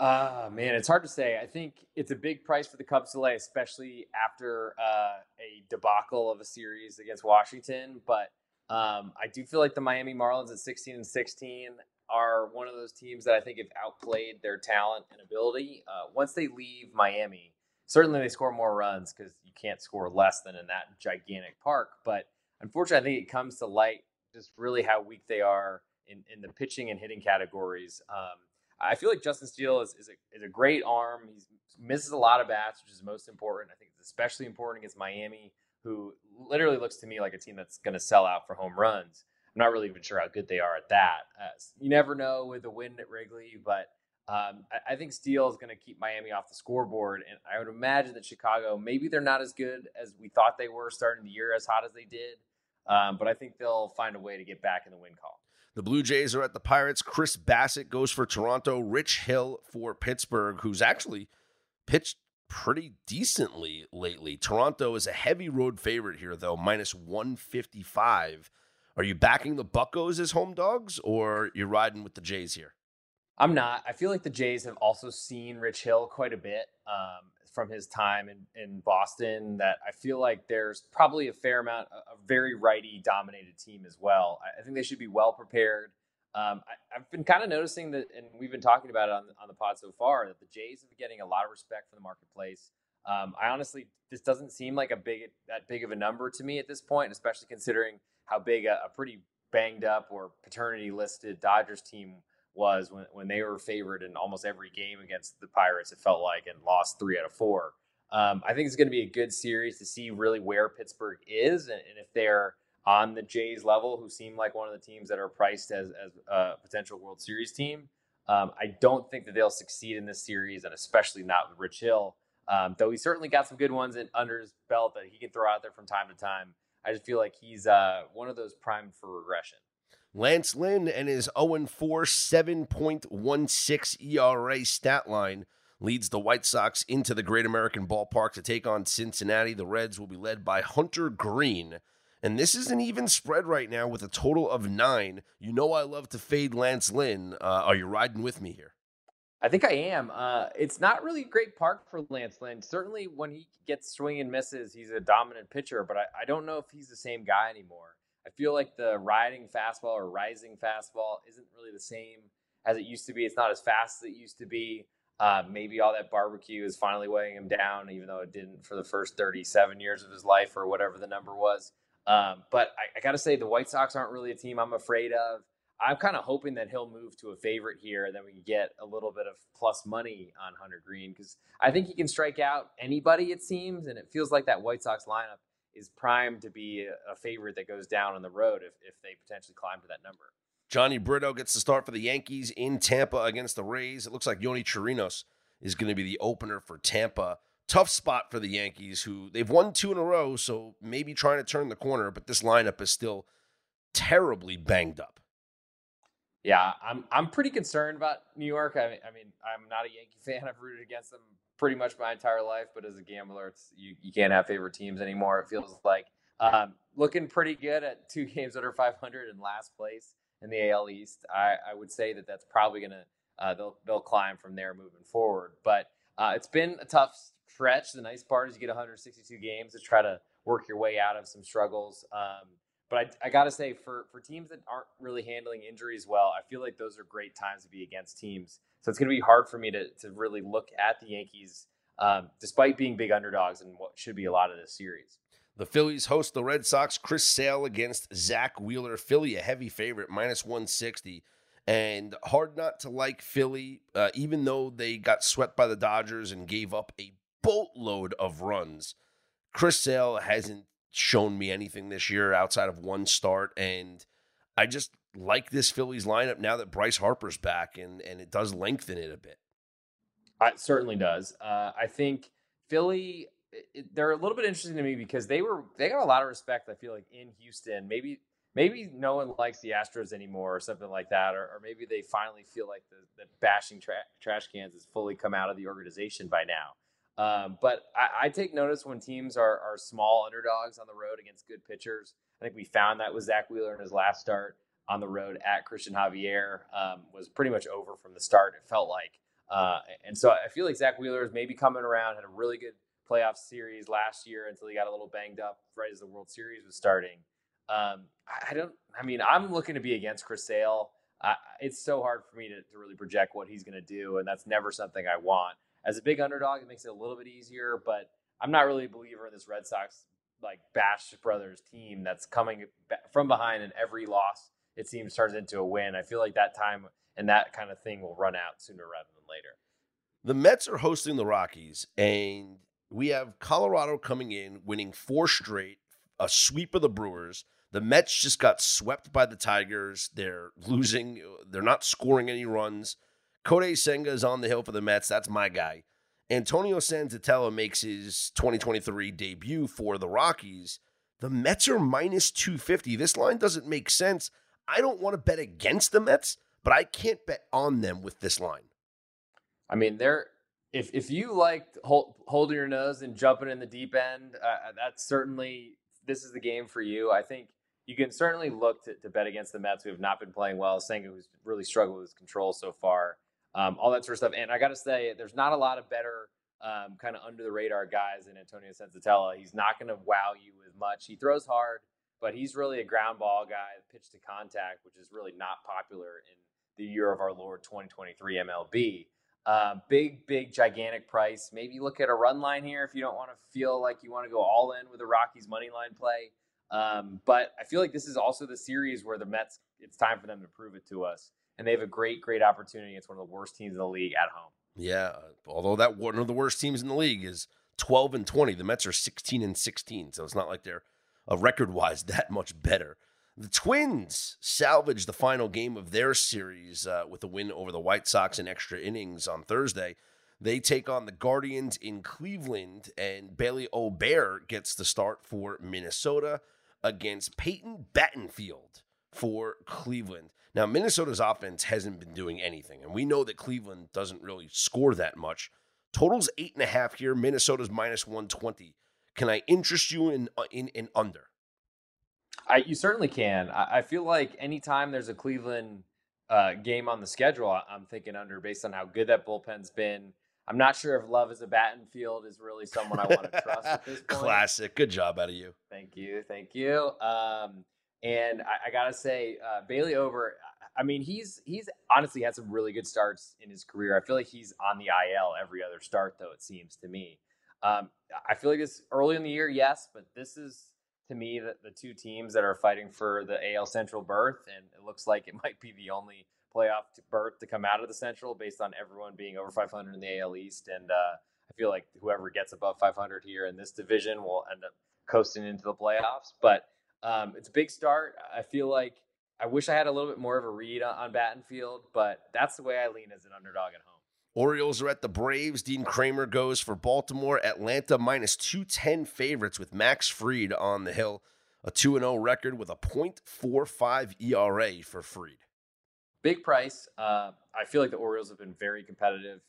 Ah, man, it's hard to say. I think it's a big price for the Cubs to lay, especially after uh, a debacle of a series against Washington. But um, I do feel like the Miami Marlins at 16 and 16 are one of those teams that I think have outplayed their talent and ability. Uh, once they leave Miami, certainly they score more runs because you can't score less than in that gigantic park. But unfortunately, I think it comes to light just really how weak they are in, in the pitching and hitting categories. Um, I feel like Justin Steele is, is, a, is a great arm. He misses a lot of bats, which is most important. I think it's especially important against Miami, who literally looks to me like a team that's going to sell out for home runs. I'm not really even sure how good they are at that. Uh, you never know with the wind at Wrigley, but um, I, I, think Steele is going to keep Miami off the scoreboard, and I would imagine that Chicago maybe they're not as good as we thought they were starting the year, as hot as they did, um, but I think they'll find a way to get back in the win column. The Blue Jays are at the Pirates. Chris Bassitt goes for Toronto. Rich Hill for Pittsburgh, who's actually pitched pretty decently lately. Toronto is a heavy road favorite here, though, minus 155. Are you backing the Buckos as home dogs, or you're riding with the Jays here? I'm not. I feel like the Jays have also seen Rich Hill quite a bit um, from his time in, in Boston. That I feel like there's probably a fair amount, a very righty dominated team as well. I, I think they should be well prepared. Um, I, have been kind of noticing that, and we've been talking about it on, on the pod so far, that the Jays have been getting a lot of respect from the marketplace. Um, I honestly, this doesn't seem like a big that big of a number to me at this point, especially considering how big a, a pretty banged up or paternity listed Dodgers team was when, when they were favored in almost every game against the Pirates, it felt like, and lost three out of four. Um, I think it's going to be a good series to see really where Pittsburgh is and, and, if they're on the Jays level, who seem like one of the teams that are priced as, as a potential World Series team. Um, I don't think that they'll succeed in this series, and especially not with Rich Hill. Um, though he certainly got some good ones in, under his belt that he can throw out there from time to time. I just feel like he's uh, one of those primed for regression. Lance Lynn and his 0 4 7.16 ERA stat line leads the White Sox into the Great American Ballpark to take on Cincinnati. The Reds will be led by Hunter Greene. And this is an even spread right now with a total of nine. You know I love to fade Lance Lynn. Uh, are you riding with me here? I think I am. Uh, it's not really a great park for Lance Lynn. Certainly, when he gets swing and misses, he's a dominant pitcher, but I, I don't know if he's the same guy anymore. I feel like the riding fastball or rising fastball isn't really the same as it used to be. It's not as fast as it used to be. Uh, maybe all that barbecue is finally weighing him down, even though it didn't for the first 37 years of his life or whatever the number was. Um, but I, I got to say, the White Sox aren't really a team I'm afraid of. I'm kind of hoping that he'll move to a favorite here, and then we can get a little bit of plus money on Hunter Greene because I think he can strike out anybody, it seems, and it feels like that White Sox lineup is primed to be a, favorite that goes down on the road if, if they potentially climb to that number. Jhony Brito gets the start for the Yankees in Tampa against the Rays. It looks like Yonny Chirinos is going to be the opener for Tampa. Tough spot for the Yankees, who they've won two in a row, so maybe trying to turn the corner, but this lineup is still terribly banged up. Yeah, I'm I'm pretty concerned about New York. I mean, I mean, I'm not a Yankee [laughs] fan. I've rooted against them pretty much my entire life, but as a gambler, it's you, you can't have favorite teams anymore. It feels like um, looking pretty good at two [laughs] games under 500 in last place in the AL East. I, I would say that that's probably gonna uh, they'll they'll climb from there moving forward. But uh, it's been a tough stretch. The nice part is you get 162 games to try to work your way out of some struggles. Um, but I, I got to say, for, for teams that aren't really handling injuries well, I feel like those are great times to be against teams. So it's going to be hard for me to, to really look at the Yankees, um, despite being big underdogs in what should be a lot of this series. The Phillies host the Red Sox. Chris Sale against Zack Wheeler. Philly, a heavy favorite, minus 160. And hard not to like Philly, uh, even though they got swept by the Dodgers and gave up a boatload of runs. Chris Sale hasn't shown me anything this year outside of one start. And I just like this Phillies lineup now that Bryce Harper's back and, and it does lengthen it a bit. It certainly does. Uh, I think Philly, it, they're a little bit interesting to me because they were they got a lot of respect. I feel like in Houston, maybe maybe no one likes the Astros anymore or something like that, or, or maybe they finally feel like the, the bashing tra- trash cans has fully come out of the organization by now. Um, but I, I, take notice when teams are, are small underdogs on the road against good pitchers. I think we found that with Zack Wheeler in his last start on the road at Cristian Javier um, was pretty much over from the start. It felt like, uh, and so I feel like Zack Wheeler is maybe coming around. Had a really good playoff series last year until he got a little banged up right as the World Series was starting. Um, I don't. I mean, I'm looking to be against Chris Sale. I, it's so hard for me to, to really project what he's going to do, and that's never something I want as a big underdog, it makes it a little bit easier. But I'm not really a believer in this Red Sox like Bash Brothers team that's coming from behind, in every loss it seems turns into a win. I feel like that time and that kind of thing will run out sooner rather than later. The Mets are hosting the Rockies, and we have Colorado coming in, winning four straight, a sweep of the Brewers. The Mets just got swept by the Tigers. They're losing. They're not scoring any runs. Kodai Senga is on the hill for the Mets. That's my guy. Antonio Senzatela makes his 2023 debut for the Rockies. The Mets are minus 250. This line doesn't make sense. I don't want to bet against the Mets, but I can't bet on them with this line. I mean, they're if if you like hold, holding your nose and jumping in the deep end, uh, uh, that's certainly this is the game for you. I think you can certainly look to, to bet against the Mets who have not been playing well. Senga, who's really struggled with his control so far, um, all that sort of stuff. And I got to say, there's not a lot of better um, kind of under the radar guys than Antonio Senzatela. He's not going to wow you with much. He throws hard, but he's really a ground ball guy, pitch to contact, which is really not popular in the year of our Lord 2023 MLB. Uh, big, big, gigantic price. Maybe look at a run line here if you don't want to feel like you want to go all in with a Rockies money line play. Um, but I feel like this is also the series where the Mets, it's time for them to prove it to us. And they have a great, great opportunity. It's one of the worst teams in the league at home. Yeah. Although that one of the worst teams in the league is 12 and 20. The Mets are 16 and 16. So it's not like they're a record wise [laughs] that much better. The Twins salvaged the final game of their series uh, with a win over the White Sox in extra innings on Thursday. They take on the Guardians in Cleveland, and Bailey Ober gets the start for Minnesota against Peyton Battenfield for Cleveland. Now, Minnesota's offense hasn't been doing anything, and we know that Cleveland doesn't really score that much. Total's eight and a half here. Minnesota's minus 120. Can I interest you in uh, in, in under? I, you certainly can. I, I, feel like anytime there's a Cleveland uh, game on the schedule, I, am thinking under based on how good that bullpen's been. I'm not sure if Love as a Battenfield is really someone I want to trust at this [laughs] point. Classic. Good job out of you. Thank you. Thank you. Um, and I, I gotta say, uh, Bailey Over. I mean, he's he's honestly had some really good starts in his career. I feel like he's on the IL every other start, though. It seems to me. Um, I feel like it's early in the year, yes, but this is to me the, the two teams that are fighting for the AL Central berth, and it looks like it [laughs] might be the only playoff berth to come out of the Central based on everyone being over 500 in the AL East. And uh, I feel like whoever gets above 500 here in this division will end up coasting into the playoffs. But um, it's a big start. I feel like I wish I had a little bit more of a read on, on Battenfield, but that's the way I lean as an underdog at home. Orioles are at the Braves. Dean Kremer goes for Baltimore. Atlanta minus 210 favorites with Max Fried on the hill. A 2 0 record with a 0.45 ERA for Fried. Big price. Uh, I feel like the Orioles have been very competitive.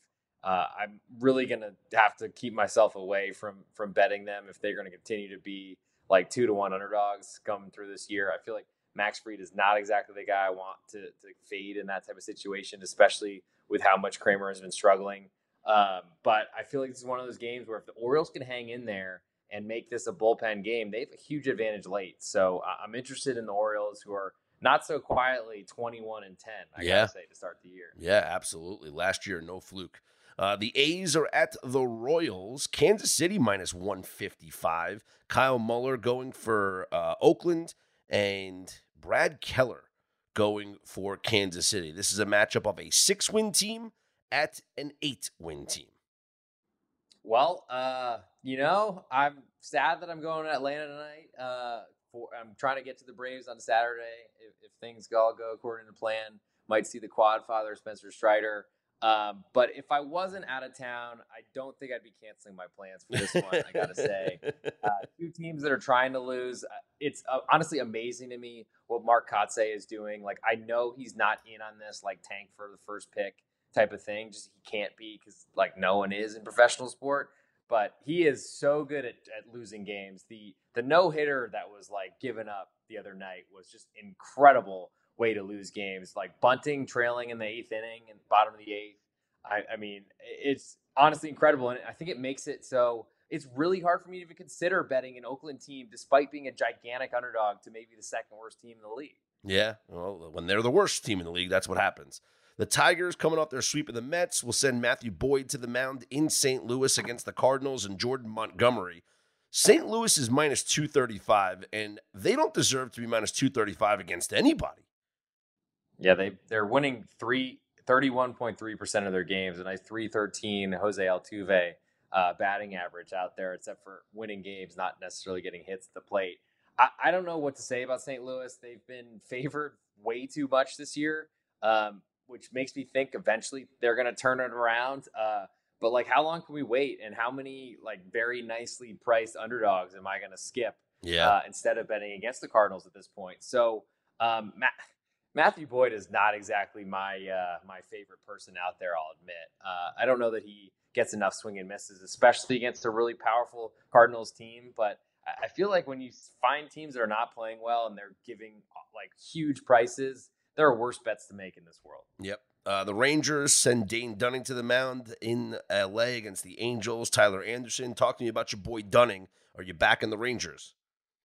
Uh, I'm really going to have to keep myself away from from betting them if they're going to continue to be like two to one underdogs coming through this year. I feel like Max Fried is not exactly the guy I want to, to fade in that type of situation, especially with how much Kremer has been struggling. Um, but I feel like this is one of those games where if the Orioles can hang in there and make this a bullpen game, they have a huge advantage late. So I'm interested in the Orioles who are not so quietly 21 and 10, I yeah. gotta say, to start the year. Yeah, absolutely. Last year, no fluke. Uh, the A's are at the Royals. Kansas City minus 155. Kyle Muller going for uh, Oakland and Brad Keller going for Kansas City. This is a matchup of a six win team at an eight win team. Well, uh, you know, I'm sad that I'm going to Atlanta tonight. Uh, for, I'm trying to get to the Braves on Saturday. If, if things all go according to plan, might see the quad father, Spencer Strider. Um, but if I wasn't out of town, I don't think I'd be canceling my plans for this one. I gotta say, [laughs] uh, two teams that are trying to lose. Uh, it's uh, honestly amazing to me what Mark Kotsay is doing. Like I know he's not in on this like tank for the first pick type of thing. Just he can't be because like no one is in professional sport. But he is so good at, at losing games. The the no hitter that was like given up the other night was just incredible way to lose games. Like bunting, trailing in the eighth inning and bottom of the eighth. I, I mean, it's honestly incredible, and I think it makes it so it's really hard for me to even consider betting an Oakland team, despite being a gigantic underdog to maybe the second worst team in the league. Yeah, well, when they're the worst team in the league, that's what happens. The Tigers, coming off their sweep of the Mets, will send Matthew Boyd to the mound in St. Louis against the Cardinals and Jordan Montgomery. St. Louis is minus 235, and they don't deserve to be minus 235 against anybody. Yeah, they they're winning three. 31.3% of their games, a nice 313 Jose Altuve uh, batting average out there, except for winning games, not necessarily getting hits at the plate. I, I don't know what to say about St. Louis. They've been favored way too much this year, um, which makes me think eventually they're going to turn it around. Uh, but like, how long can we wait? And how many like very nicely priced underdogs am I going to skip? Yeah. Uh, instead of betting against the Cardinals at this point. So um, Matt, Matthew Boyd is not exactly my uh, my favorite person out there. I'll admit. Uh, I don't know that he gets enough swing and misses, especially against a really powerful Cardinals team. But I feel like when you find teams that are not playing well and they're giving like huge prices, there are worse bets to make in this world. Yep. Uh, the Rangers send Dane Dunning to the mound in LA against the Angels. Tyler Anderson, talk to me about your boy Dunning. Are you back in the Rangers?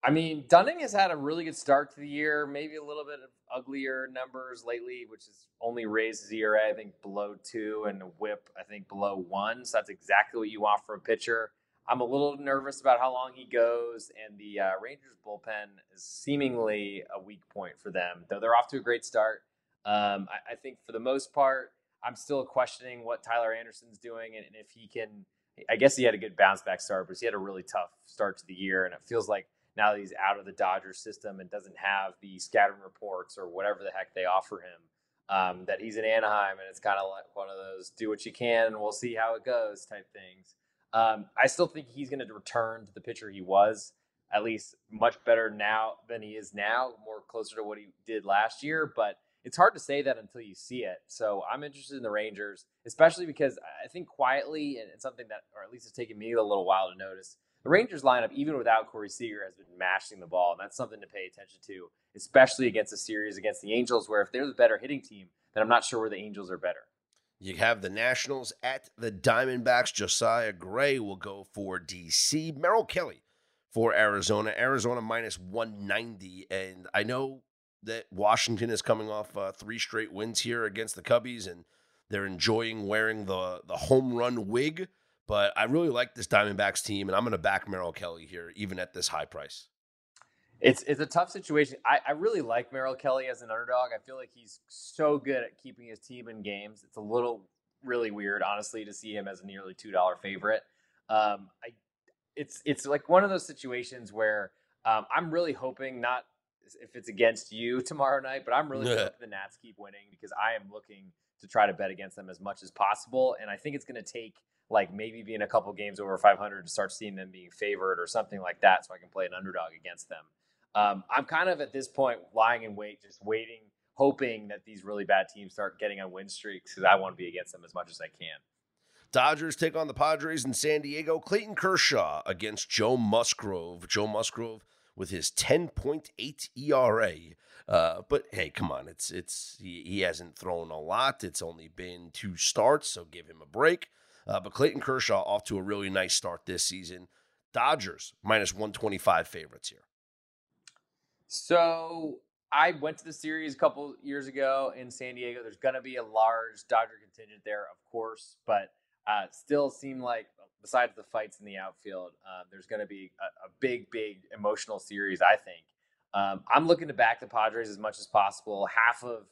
I mean, Dunning has had a really good start to the year, maybe a little bit of uglier numbers lately, which has only raised his ERA, I think, below two and a whip, I think, below one. So that's exactly what you want from a pitcher. I'm a little nervous about how long he goes, and the uh, Rangers bullpen is seemingly a weak point for them, though they're off to a great start. Um, I, I, think for the most part, I'm still questioning what Tyler Anderson's doing and, and if he can. I guess he had a good bounce back start, but he had a really tough start to the year, and it feels like now that he's out of the Dodgers system and doesn't have the scouting reports or whatever the heck they offer him, um, that he's in Anaheim and it's kind of like one of those do what you can and we'll see how it goes type things. Um, I still think he's going to return to the pitcher he was, at least much better now than he is now, more closer to what he did last year. But it's hard to say that until you see it. So I'm interested in the Rangers, especially because I think quietly, and it's something that, or at least it's taken me a little while to notice, the Rangers lineup, even without Corey Seager, has been mashing the ball, and that's something to pay attention to, especially against a series against the Angels, where if they're the better hitting team, then I'm not sure where the Angels are better. You have the Nationals at the Diamondbacks. Josiah Gray will go for DC. Merrill Kelly for Arizona. Arizona minus 190. And I know that Washington is coming off uh, three straight wins here against the Cubbies, and they're enjoying wearing the, the home run wig. But I really like this Diamondbacks team, and I'm going to back Merrill Kelly here, even at this high price. It's it's a tough situation. I, I really like Merrill Kelly as an underdog. I feel like he's so good at keeping his team in games. It's a little really weird, honestly, to see him as a nearly two dollar favorite. Um, I it's it's like one of those situations where um, I'm really hoping not if it's against you [laughs] tomorrow night, but I'm really [laughs] hoping the Nats keep winning because I am looking to try to bet against them as much as possible, and I think it's going to take like maybe being a couple games over 500 to start seeing them being favored or something like that, so I can play an underdog against them. Um, I'm kind of at this point lying in wait, just waiting, hoping that these really bad teams start getting on win streaks because I want to be against them as much as I can. Dodgers take on the Padres in San Diego. Clayton Kershaw against Joe Musgrove. Joe Musgrove with his 10.8 ERA. Uh, but hey, come on, it's it's he, he, hasn't thrown a lot. It's only been two starts, so give him a break. Uh, but Clayton Kershaw off to a really nice start this season. Dodgers minus 125 favorites here. So I went to the series a couple years ago in San Diego. There's going to be a large Dodger contingent there, of course, but uh, still seem like besides the fights in the outfield, uh, there's going to be a, a, big, big emotional series. I think. Um, I'm looking to back the Padres as much as possible. Half of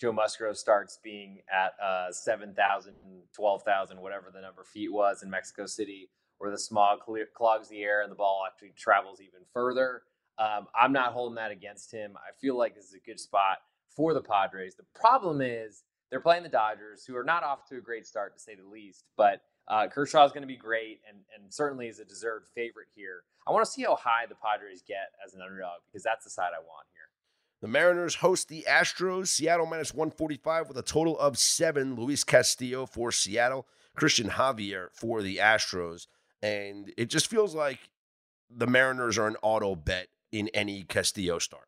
Joe Musgrove starts being at uh, 7,000, 12,000, whatever the number feet was in Mexico City, where the smog clogs the air and the ball actually travels even further. Um, I'm not holding that against him. I feel like this is a good spot for the Padres. The problem is they're playing the Dodgers, who are not off to a great start, to say the least. But uh, Kershaw is going to be great and, and certainly is a deserved favorite here. I want to see how high the Padres get as an underdog because that's the side I want here. The Mariners host the Astros. Seattle minus 145 with a total of seven. Luis Castillo for Seattle, Cristian Javier for the Astros. And it just feels like the Mariners are an auto bet in any Castillo start.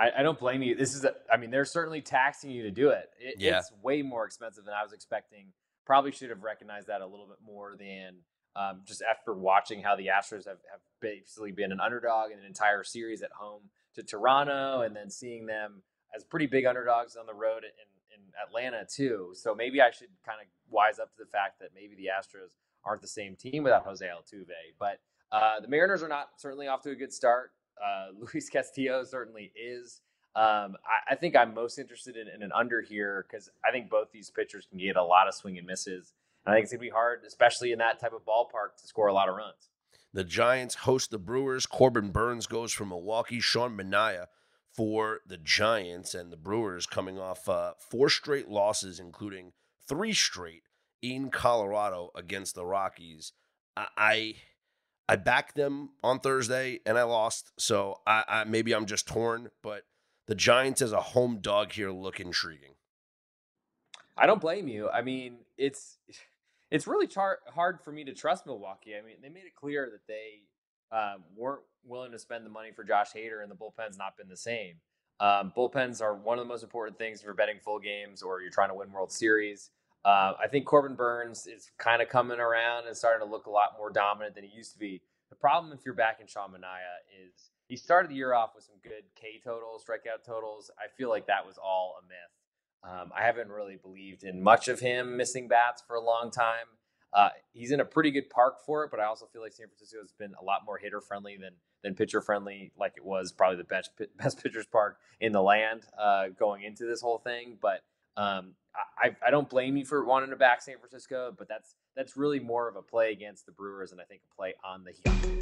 I, I don't blame you. This is, a, I mean, they're certainly taxing you to do it. it yeah. It's way more expensive than I was expecting. Probably should have recognized that a little bit more than um, just after watching how the Astros have, have basically been an underdog in an entire series at home to Toronto and then seeing them as pretty big underdogs on the road in, in Atlanta too. So maybe I should kind of wise up to the fact that maybe the Astros aren't the same team without Jose Altuve. But uh, the Mariners are not certainly off to a good start. Uh, [laughs] Luis Castillo certainly is. Um, I, I, think I'm most interested in, in an under here because I think both these pitchers can get a lot of swing and misses. And I think it's going to be hard, especially in that type of ballpark, to score a lot of runs. The Giants host the Brewers. Corbin Burnes goes for Milwaukee. Sean Manaea for the Giants and the Brewers coming off uh, four straight losses, including three straight in Colorado against the Rockies. I I, backed them on Thursday and I lost, so I, I maybe I'm just torn, but the Giants as a home dog here look intriguing. I don't blame you. I mean, it's it's really char- hard for me to trust Milwaukee. I mean, they made it clear that they um, weren't willing to spend the money for Josh Hader, and the bullpen's not been the same. Um, bullpens are one of the most important things for betting full games or you're trying to win World Series. Uh, I think Corbin Burnes is kind of coming around and starting to look a lot more dominant than he used to be. The problem if you're back in Sean Manaea is he started the year off with some good K totals, strikeout totals. I feel like that was all a myth. Um, I haven't really believed in much of him missing bats for a long time. Uh, he's in a pretty good park for it, but I also feel like San Francisco has been a lot more hitter friendly than than pitcher friendly, like it was probably the best best pitchers park in the land uh, going into this whole thing. But um, I, I don't blame you for wanting to back San Francisco, but that's that's really more of a play against the Brewers, and I think a play on the Heat.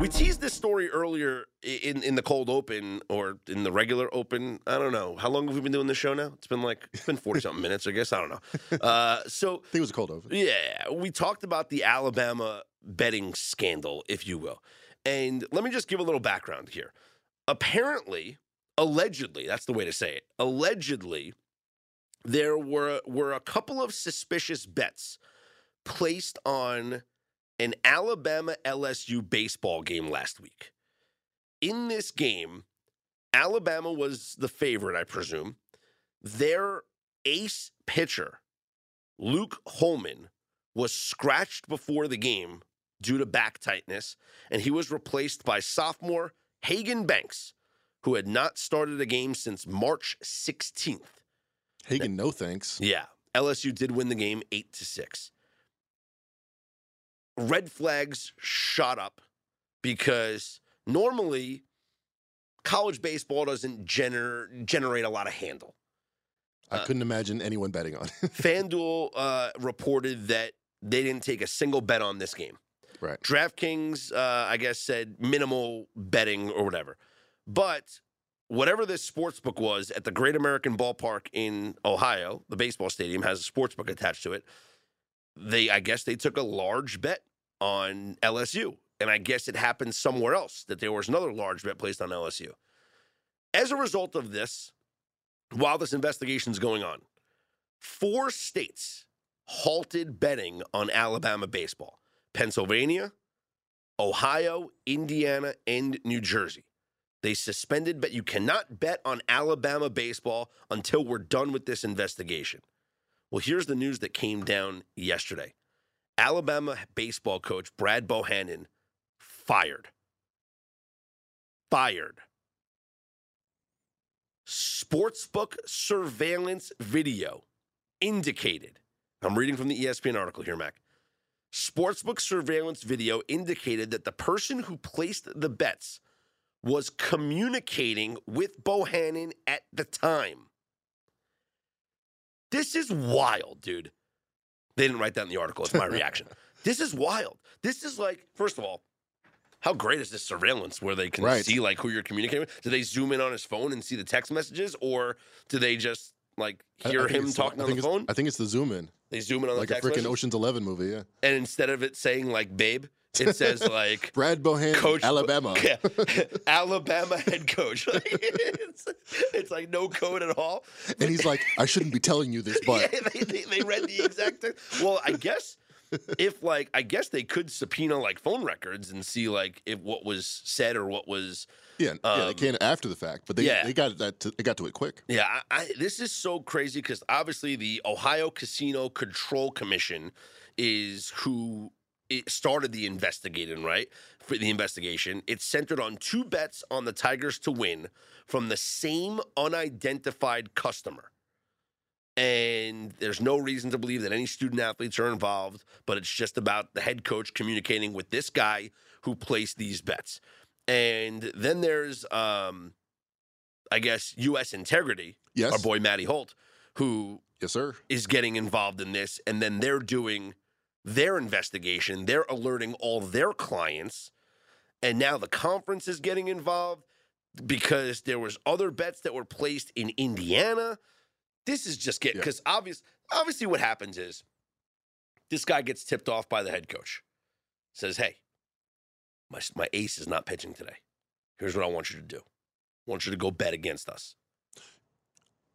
We teased this story earlier in, in the cold open or in the regular open. I don't know. How long have we been doing this show now? It's been like, it's been 40 something [laughs] minutes, I guess. I don't know. [laughs] Uh, so, I think it was a cold open. Yeah. We talked about the Alabama betting scandal, if you will. And let me just give a little background here. Apparently, allegedly, that's the way to say it, allegedly, there were, were a couple of suspicious bets placed on an Alabama LSU baseball game last week. In this game, Alabama was the favorite, I presume. Their ace pitcher, Luke Holman, was scratched before the game due to back tightness, and he was replaced by sophomore Hagen Banks, who had not started a game since March 16th. Hagan, no thanks. Yeah. LSU did win the game 8 to 6 red flags shot up because normally college baseball doesn't gener- generate a lot of handle. I uh, couldn't imagine anyone betting on. It. [laughs] FanDuel uh, reported that they didn't take a single bet on this game. Right. DraftKings, uh, I guess, said minimal betting or whatever. But whatever this sports book was at the Great American Ballpark in Ohio, the baseball stadium has a sports book attached to it they I guess they took a large bet on LSU. And I guess it happened somewhere else that there was another large bet placed on LSU. As a result of this, while this investigation is going on, four states halted betting on Alabama baseball Pennsylvania, Ohio, Indiana, and New Jersey. They suspended, but you cannot bet on Alabama baseball until we're done with this investigation. Well, here's the news that came down yesterday Alabama baseball coach Brad Bohannon fired. Fired. Sportsbook surveillance video indicated. I'm reading from the ESPN article here, Mac. Sportsbook surveillance video indicated that the person who placed the bets was communicating with Bohannon at the time. This is wild, dude. They didn't write that in the article. It's my [laughs] reaction. this is wild. This is like, first of all, how great is this surveillance where they can right. see like who you're communicating with? Do they zoom in on his phone and see the text messages, or do they just like hear him talking on the phone? I think it's the zoom in. They zoom in on like the text a freaking Ocean's Eleven movie, yeah. And instead of it saying like "babe," it says like Brad Bohan, coach Alabama, [laughs] yeah, Alabama head coach. [laughs] it's, it's, like no code at all. And he's like, I shouldn't be telling you this, but [laughs] yeah, they, they, they, read the exact. Well, I guess if like I guess they could subpoena like phone records and see like if what was said or what was. Yeah, um, yeah, they um, can after the fact, but they yeah. they got that to, they got to it quick. Yeah, I, I, this is so crazy because obviously the Ohio Casino Control Commission is who it started the investigating, right? For the investigation, it's centered on two bets on the Tigers to win from the same unidentified customer. And there's no reason to believe that any student athletes are involved, but it's just about the head coach communicating with this guy who placed these bets. And then there's um, I guess, U.S. Integrity, Yes. our boy Matty Holt, who Yes, sir. is getting involved in this, and then they're doing their investigation. They're alerting all their clients, and now the conference is getting involved because there was other bets that were placed in Indiana. This is just getting Yeah. because obvious, obviously what happens is this guy gets tipped off by the head coach, says, "Hey, my my ace is not pitching today. Here's what I want you to do. I want you to go bet against us."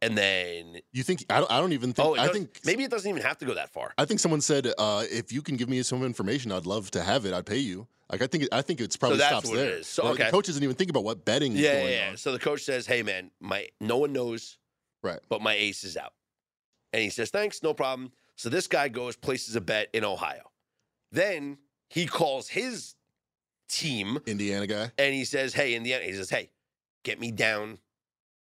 And then You think? I don't, I don't even think. Oh, I think maybe it doesn't even have to go that far. I think someone said, uh, if you can give me some information, I'd love to have it. I'd pay you. Like I think I think it's probably that's stops there. So, okay. The coach doesn't even think about what betting is Yeah, going yeah, yeah. on. So the coach says, "Hey, man, my no one knows, Right. But my ace is out." And he says, "Thanks, no problem." So this guy goes places a bet in Ohio. Then he calls his team Indiana guy. and he says, "Hey, Indiana," he says, "Hey, get me down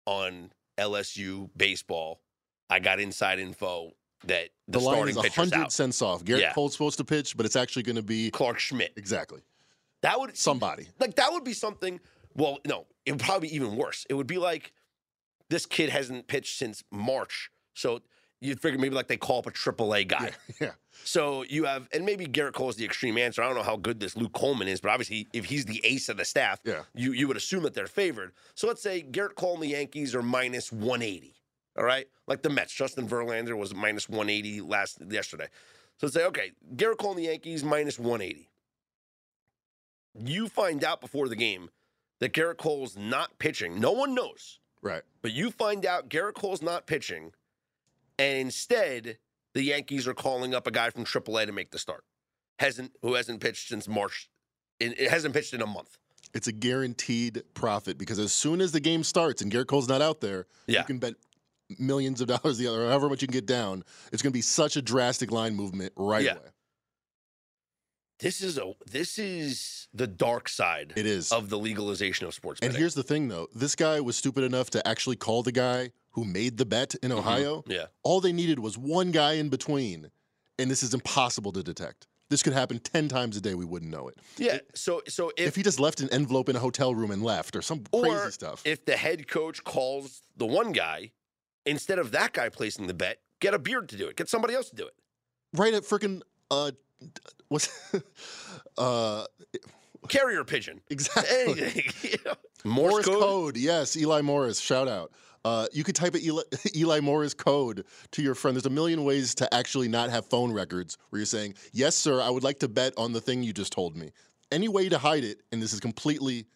on LSU baseball. I got inside info that the, The, line starting is pitcher's hundred out. cents off. Gerrit Yeah. Cole's supposed to pitch, but it's actually going to be Clarke Schmidt. exactly That would somebody. like that would be something. Well, no, it would probably be even worse. It would be like this kid hasn't pitched since March, so you'd figure maybe like they call up a AAA guy. [laughs] Yeah. So you have, and maybe Gerrit Cole is the extreme answer. I don't know how good this Luke Holman is, but obviously, if he's the ace of the staff, Yeah. you you would assume that they're favored. So let's say Gerrit Cole and the Yankees are minus 180. All right, like the Mets. Justin Verlander was minus 180 last yesterday. So let's say, okay, Gerrit Cole and the Yankees minus 180. You find out before the game that Gerrit Cole's not pitching. No one knows. Right. But you find out Gerrit Cole's not pitching, and instead the Yankees are calling up a guy from AAA to make the start. Hasn't who hasn't pitched since March. It, it hasn't pitched in a month. It's a guaranteed profit because as soon as the game starts and Gerrit Cole's not out there, Yeah. you can bet millions of dollars the other, however much you can get down. It's going to be such a drastic line movement right Yeah. away. This is a this is the dark side It is. of the legalization of sports betting. And here's the thing, though. This guy was stupid enough to actually call the guy who made the bet in Mm-hmm. Ohio. yeah, All they needed was one guy in between, and this is impossible to detect. This could happen 10 times a day. We wouldn't know it. yeah. So so If, if, he just left an envelope in a hotel room and left or some or crazy stuff. if the head coach calls the one guy instead of that guy placing the bet, get a beard to do it. Get somebody else to do it. right at freaking, uh, what's, [laughs] uh, Carrier pigeon. exactly. [laughs] You know. Morse, Morris code. code. Yes, Eli Morris. Shout out. Uh, you could type Eli, [laughs] Eli Morris code to your friend. There's a million ways to actually not have phone records where you're saying, "Yes, sir, I would like to bet on the thing you just told me." Any way to hide it, and this is completely,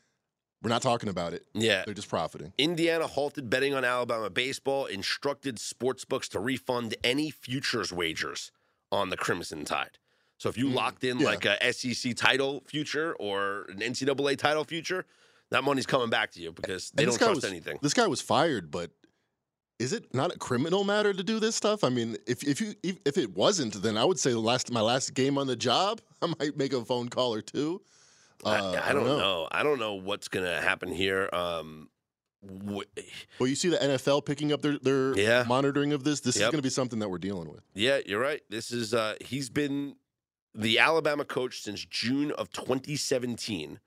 we're not talking about it. Yeah. They're just profiting. Indiana halted betting on Alabama baseball, instructed sportsbooks to refund any futures wagers on the Crimson Tide. So if you locked in Mm, yeah. like a SEC title future or an NCAA title future, that money's coming back to you because they don't trust was, anything. This guy was fired, but is it not a criminal matter to do this stuff? I mean, if if you if, if it wasn't, then I would say the last my last game on the job, [laughs] I might make a phone call or two. Uh, I, I don't know. I don't know what's going to happen here. Um, [sighs] Well, you see the NFL picking up their their Yeah. monitoring of this. This is going to be something that we're dealing with. yeah, you're right. This is uh, he's been the Alabama coach since June of 2017.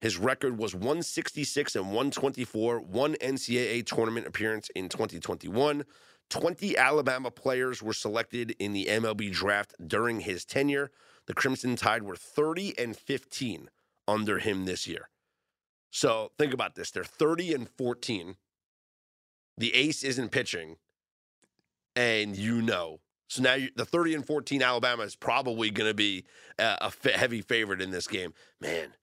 His record was 166 and 124, one NCAA tournament appearance in 2021. 20 Alabama players were selected in the MLB draft during his tenure. The Crimson Tide were 30 and 15 under him this year. So think about this. They're 30 and 14. The ace isn't pitching, and you know. So now you, the 30 and 14 Alabama is probably going to be a, a heavy favorite in this game. Man,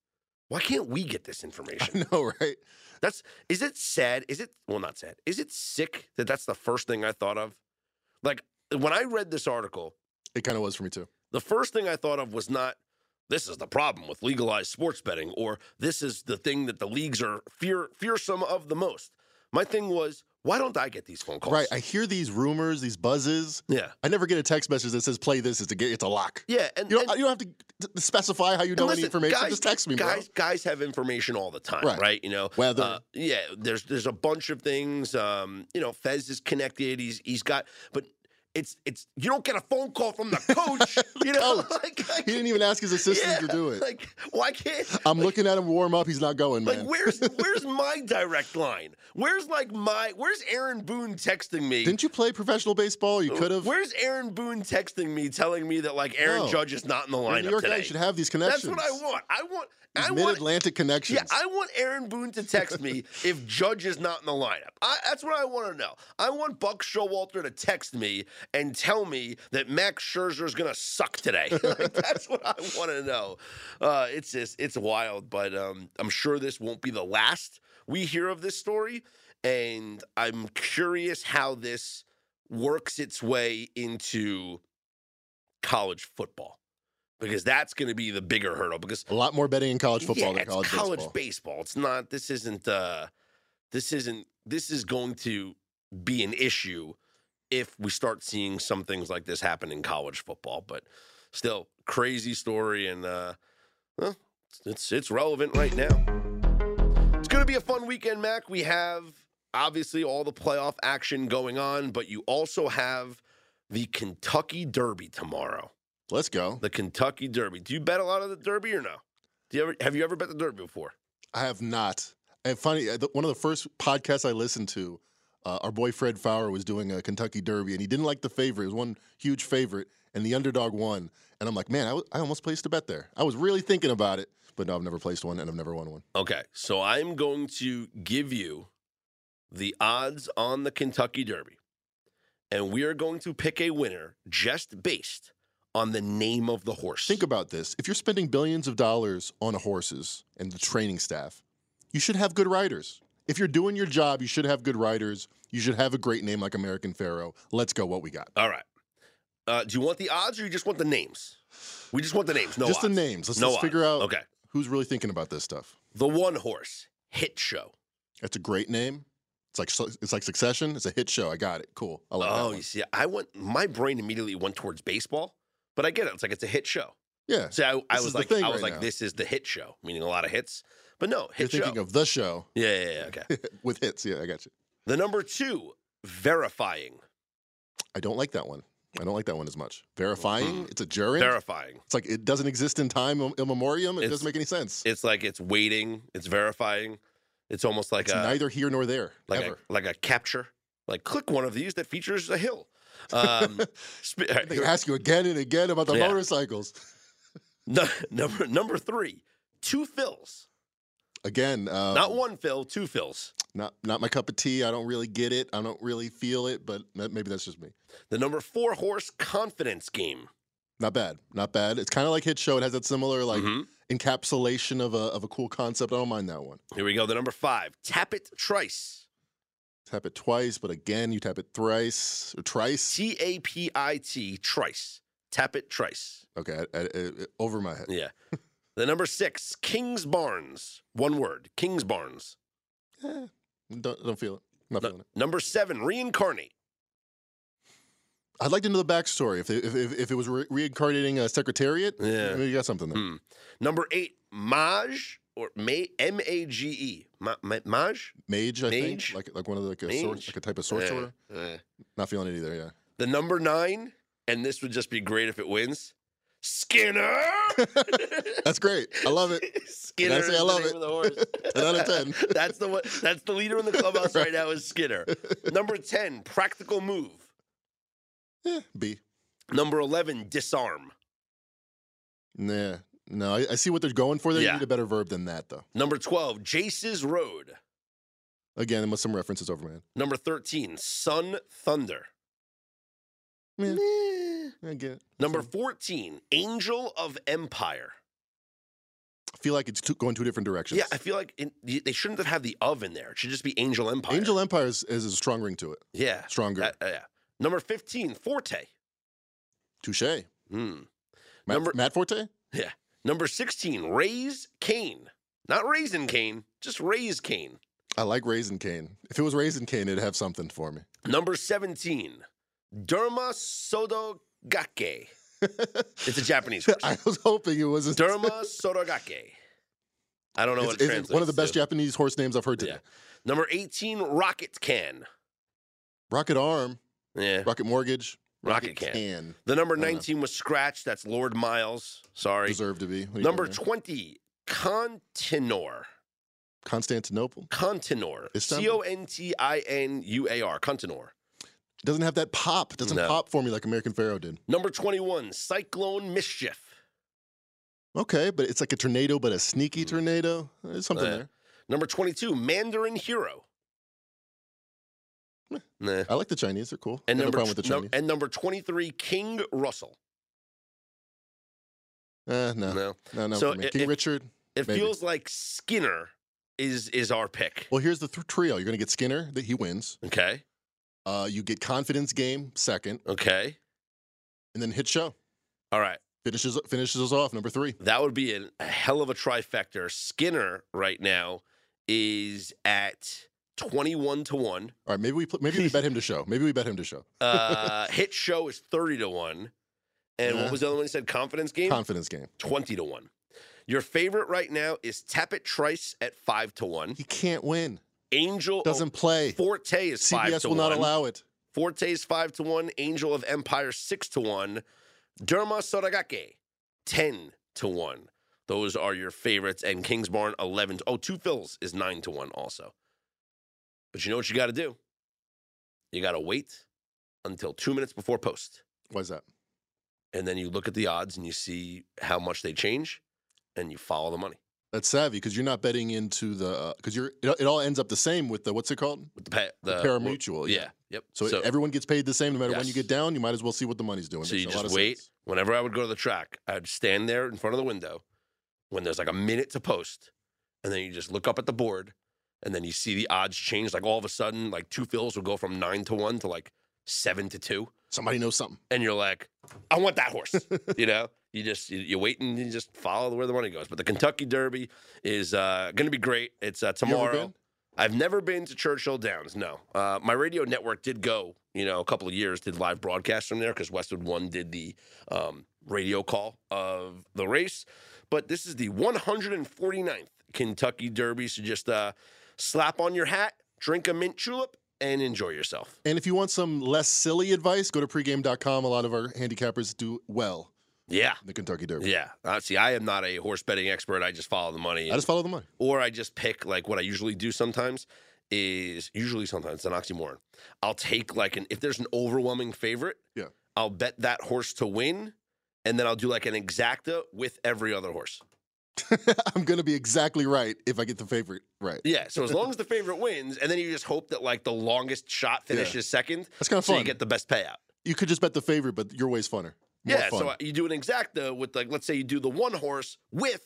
why can't we get this [laughs] information? I know, right? That's is it sad? Is it well not sad? Is it sick that that's the first thing I thought of? Like when I read this article, It kind of was for me too. the first thing I thought of was not this is the problem with legalized sports betting or this is the thing that the leagues are fear fearsome of the most. My thing was why don't I get these phone calls? Right. I hear these rumors, these buzzes. yeah. I never get a text message that says "Play this." It's a it's a lock. Yeah, and, You don't, and- you don't have to specify how you know And any information. Guys, Just text me, bro. guys, guys have information all the time, right? Right. You know, Weather. Uh, yeah, there's there's a bunch of things. Um, you know, Fez is connected. He's he's got, but it's it's you don't get a phone call from the coach. [laughs] you know, Coach. [laughs] like, like- He didn't even ask his assistant to do it. Like, why can't? I'm like, looking at him warm up. He's not going, Like, man. where's [laughs] where's my direct line? Where's like my where's Aaron Boone texting me? Didn't you play professional baseball? You could have. Where's Aaron Boone texting me telling me that like Aaron No. Judge is not in the lineup New York today? guy should have these connections. That's what I want. I want. These I want. mid-Atlantic connections. Yeah, I want Aaron Boone to text me [laughs] if Judge is not in the lineup. I, that's what I want to know. I want Buck Showalter to text me and tell me that Max Scherzer is going to suck today. [laughs] Like, that's what I want to know. Uh, it's just it's wild, but um, I'm sure this won't be the last we hear of this story, and I'm curious how this works its way into college football because that's going to be the bigger hurdle because a lot more betting in college football yeah, than college, college baseball. baseball. It's not. This isn't. uh This isn't. This is going to be an issue if we start seeing some things like this happen in college football. But still, crazy story, and uh well, it's it's relevant right now. It's going to be a fun weekend, Mac. We have obviously all the playoff action going on, but you also have the Kentucky Derby tomorrow Let's go. the Kentucky Derby. Do you bet a lot of the Derby or no? Do you ever have you ever bet the Derby before? I have not. And funny, uh, one of the first podcasts I listened to, uh, our boy Fred Fowler was doing a Kentucky Derby, and he didn't like the favorite. It was one huge favorite, and the underdog won. And I'm like, man, I, w- I almost placed a bet there. I was really thinking about it, but no, I've never placed one, and I've never won one. Okay, so I'm going to give you the odds on the Kentucky Derby, and we are going to pick a winner just based on the name of the horse. Think about this: if you're spending billions of dollars on horses and the training staff, you should have good riders. If you're doing your job, you should have good riders. You should have a great name like American Pharoah. Let's go. What we got? All right. Uh, do you want the odds or you just want the names? We just want the names. No Just the names. Let's, No let's figure out Okay. who's really thinking about this stuff. The one horse hit show. That's a great name. It's like it's like Succession. It's a hit show. I got it. Cool. I like Oh, you see, I went. My brain immediately went towards baseball, but I get it. It's like it's a hit show. Yeah. So I, I was like, I was right like, now. this is the hit show, meaning a lot of hits. But no, You're show. thinking of the show yeah, yeah, yeah, okay. [laughs] with hits. Yeah, I got you. the number two, verifying, I don't like that one. I don't like that one as much. Verifying. Mm-hmm. It's a jury. verifying. it's like it doesn't exist in time in memoriam. It It's- doesn't make any sense. It's like it's waiting, it's verifying. It's almost like it's a neither here nor there. like ever. a like a capture. Like click one of these that features a hill. Um, [laughs] sp- They ask you again and again about the Yeah. motorcycles. no, [laughs] number number three, Two Phil's, Again, uh, not one fill, two fills. not not my cup of tea. I don't really get it. I don't really feel it, but maybe that's just me. The number four horse confidence game. Not bad, not bad. It's kind of like Hit Show. It has that similar like Mhm. encapsulation of a of a cool concept. I don't mind that one. Here we go. The number five, tap it trice. Tap it twice, but again, you tap it thrice or trice. T A P I T trice. Tapit Trice. Okay, I- I- I- over my head. Yeah. [laughs] the number six, Kingsbarns. One word, Kingsbarns. Eh, don't don't feel it. Not Nu- feeling it. number seven, reincarnate. I'd like to know the backstory. If it, if, if, if it was re- reincarnating a secretariat, Yeah. maybe you got something there. Hmm. Number eight, Mage or May M A G E. Ma- Ma- Mage. Mage, I Mage? think, like like one of the like a, sor- like a type of sorcerer. Eh, eh. Not feeling it either. Yeah. The number nine, and this would just be great if it wins. Skinner. [laughs] That's great. I love it. Skinner. say I love it. the horse. [laughs] 10 out of 10. [laughs] that's the one. That's the leader in the clubhouse right now is Skinner. Number ten, practical move. Yeah, B. Number eleven, disarm. Nah. No, I, I see what they're going for there. Yeah. You need a better verb than that, though. Number twelve, Jace's Road. Again, with some references over, man. Number thirteen, Sun Thunder. Yeah. I get it. Number 14, Angel of Empire. I feel like it's two, going two different directions. Yeah, I feel like in, they shouldn't have had the of in there. It should just be Angel Empire. Angel Empire is, is a strong ring to it. Yeah. Stronger. Uh, uh, yeah. Number 15, Forte. Touche. Hmm. Matt, Number- Matt Forte? Yeah. Number 16, Raise Cain. Not Raisin Cane, just Raise Cain. I like Raisin Cane. If it was Raisin Cane, it'd have something for me. Number 17, Derma Sotogake. [laughs] It's a Japanese horse. I was hoping it was a, Derma [laughs] Sotogake. I don't know it's, what it it's translates one of the best to. Japanese horse names I've heard today. Yeah. Number 18, Rocket Can. Rocket Arm, Yeah. Rocket Mortgage. Rocket can. The number 19 was scratched. That's Lord Miles. Sorry. Deserved to be. What do you Number 20, Continuar. Constantinople. Continuar. C? O N T I N U A R. Continuar. Doesn't have that pop. Doesn't No. pop for me like American Pharoah did. Number 21, Cyclone Mischief. Okay, but it's like a tornado, but a sneaky tornado. There's something Uh, there. Number 22, Mandarin Hero. Nah. I like the Chinese. They're cool. And no number, problem with the Chinese. and number 23, King Russell. Eh, no, No. no, no. So. King Richard. It Maybe. feels like Skinner is is our pick. Well, here's the th- trio. You're going to get Skinner that he wins. Okay. Uh, you get Confidence Game second, Okay. and then Hit Show All right. finishes finishes us off number three. That would be an, a hell of a trifecta. Skinner right now is at 21 to 1. All right, maybe we maybe we [laughs] bet him to show. Maybe we bet him to show. Uh, hit show is 30 to 1. And Yeah. what was the other one you said? Confidence game? Confidence Game. 20 to 1. Your favorite right now is Tapit Trice at 5 to 1. He can't win. Angel Doesn't play. Forte is 5 CBS to will 1. not allow it. Forte is 5 to 1. Angel of Empire 6 to 1. Derma Sotogake 10 to 1. Those are your favorites. And Kingsbarn 11 to, Oh, Two Phil's is 9 to 1 also. But you know what you got to do? You got to wait until two minutes before post. Why is that? And then you look at the odds and you see how much they change and you follow the money That's savvy because you're not betting into the uh, because you're it, it all ends up the same with the what's it called with the, pay, the, parimutuel. Yeah. Yep. So, everyone gets paid the same no matter when you get down. You might as well see what the money's doing. So you Makes just wait. sense. Whenever I would go to the track, I'd stand there in front of the window when there's like a minute to post, and then you just look up at the board, and then you see the odds change. Like all of a sudden, like Two Phil's will go from nine to one to like seven to two, Somebody knows something. and you're like, I want that horse. [laughs] you know, you just you, you wait and you just follow where the money goes. But the Kentucky Derby is uh, going to be great. It's uh, tomorrow. I've never been to Churchill Downs. No, uh, my radio network did go. You know, a couple of years did live broadcasts from there because Westwood One did the um, radio call of the race. But this is the 149th Kentucky Derby, so just uh, slap on your hat, drink a mint julep, and enjoy yourself. And if you want some less silly advice, go to pregame.com. A lot of our handicappers do well Yeah, the Kentucky Derby. yeah. Uh, see, I am not a horse betting expert. I just follow the money. I just follow the money. or I just pick like what I usually do sometimes is usually sometimes it's an oxymoron. I'll take like an if there's an overwhelming favorite, Yeah. I'll bet that horse to win, and then I'll do like an exacta with every other horse. [laughs] I'm going to be exactly right if I get the favorite right. Yeah. So as long [laughs] as the favorite wins, and then you just hope that like the longest shot finishes second, That's kind of so fun. you get the best payout. You could just bet the favorite, but your way's funner. More yeah. fun. So you do an exacta uh, with like let's say you do the one horse with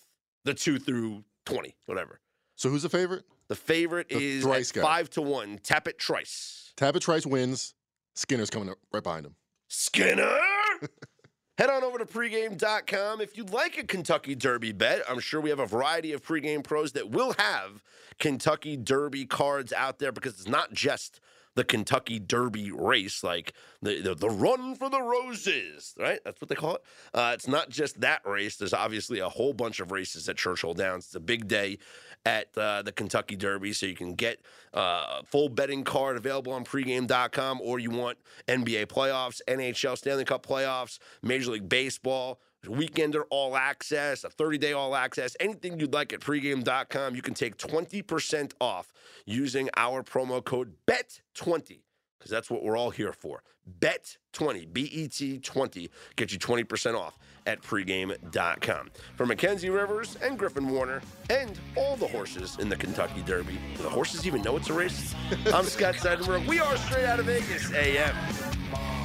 the two through twenty, whatever. So who's the favorite? The favorite The is thrice guy. five to one. Tapit Trice. Tapit Trice wins. Skinner's coming up right behind him. Skinner. [laughs] Head on over to pregame.com. If you'd like a Kentucky Derby bet, I'm sure we have a variety of pregame pros that will have Kentucky Derby cards out there because it's not just the Kentucky Derby race, like the, the, the run for the roses, right? That's what they call it. Uh, it's not just that race. There's obviously a whole bunch of races at Churchill Downs. It's a big day at uh, the Kentucky Derby, so you can get uh, full betting card available on pregame.com, or you want NBA playoffs, NHL Stanley Cup playoffs, Major League Baseball, weekender all access, a 30 day all access, anything you'd like at pregame.com, you can take 20% off using our promo code BET20 because that's what we're all here for. Bet20, B E T 20, get you 20% off at pregame.com. For Mackenzie Rivers and Griffin Warner and all the horses in the Kentucky Derby, do the horses even know it's a race? I'm Scott Seidenberg. We are straight out of Vegas AM.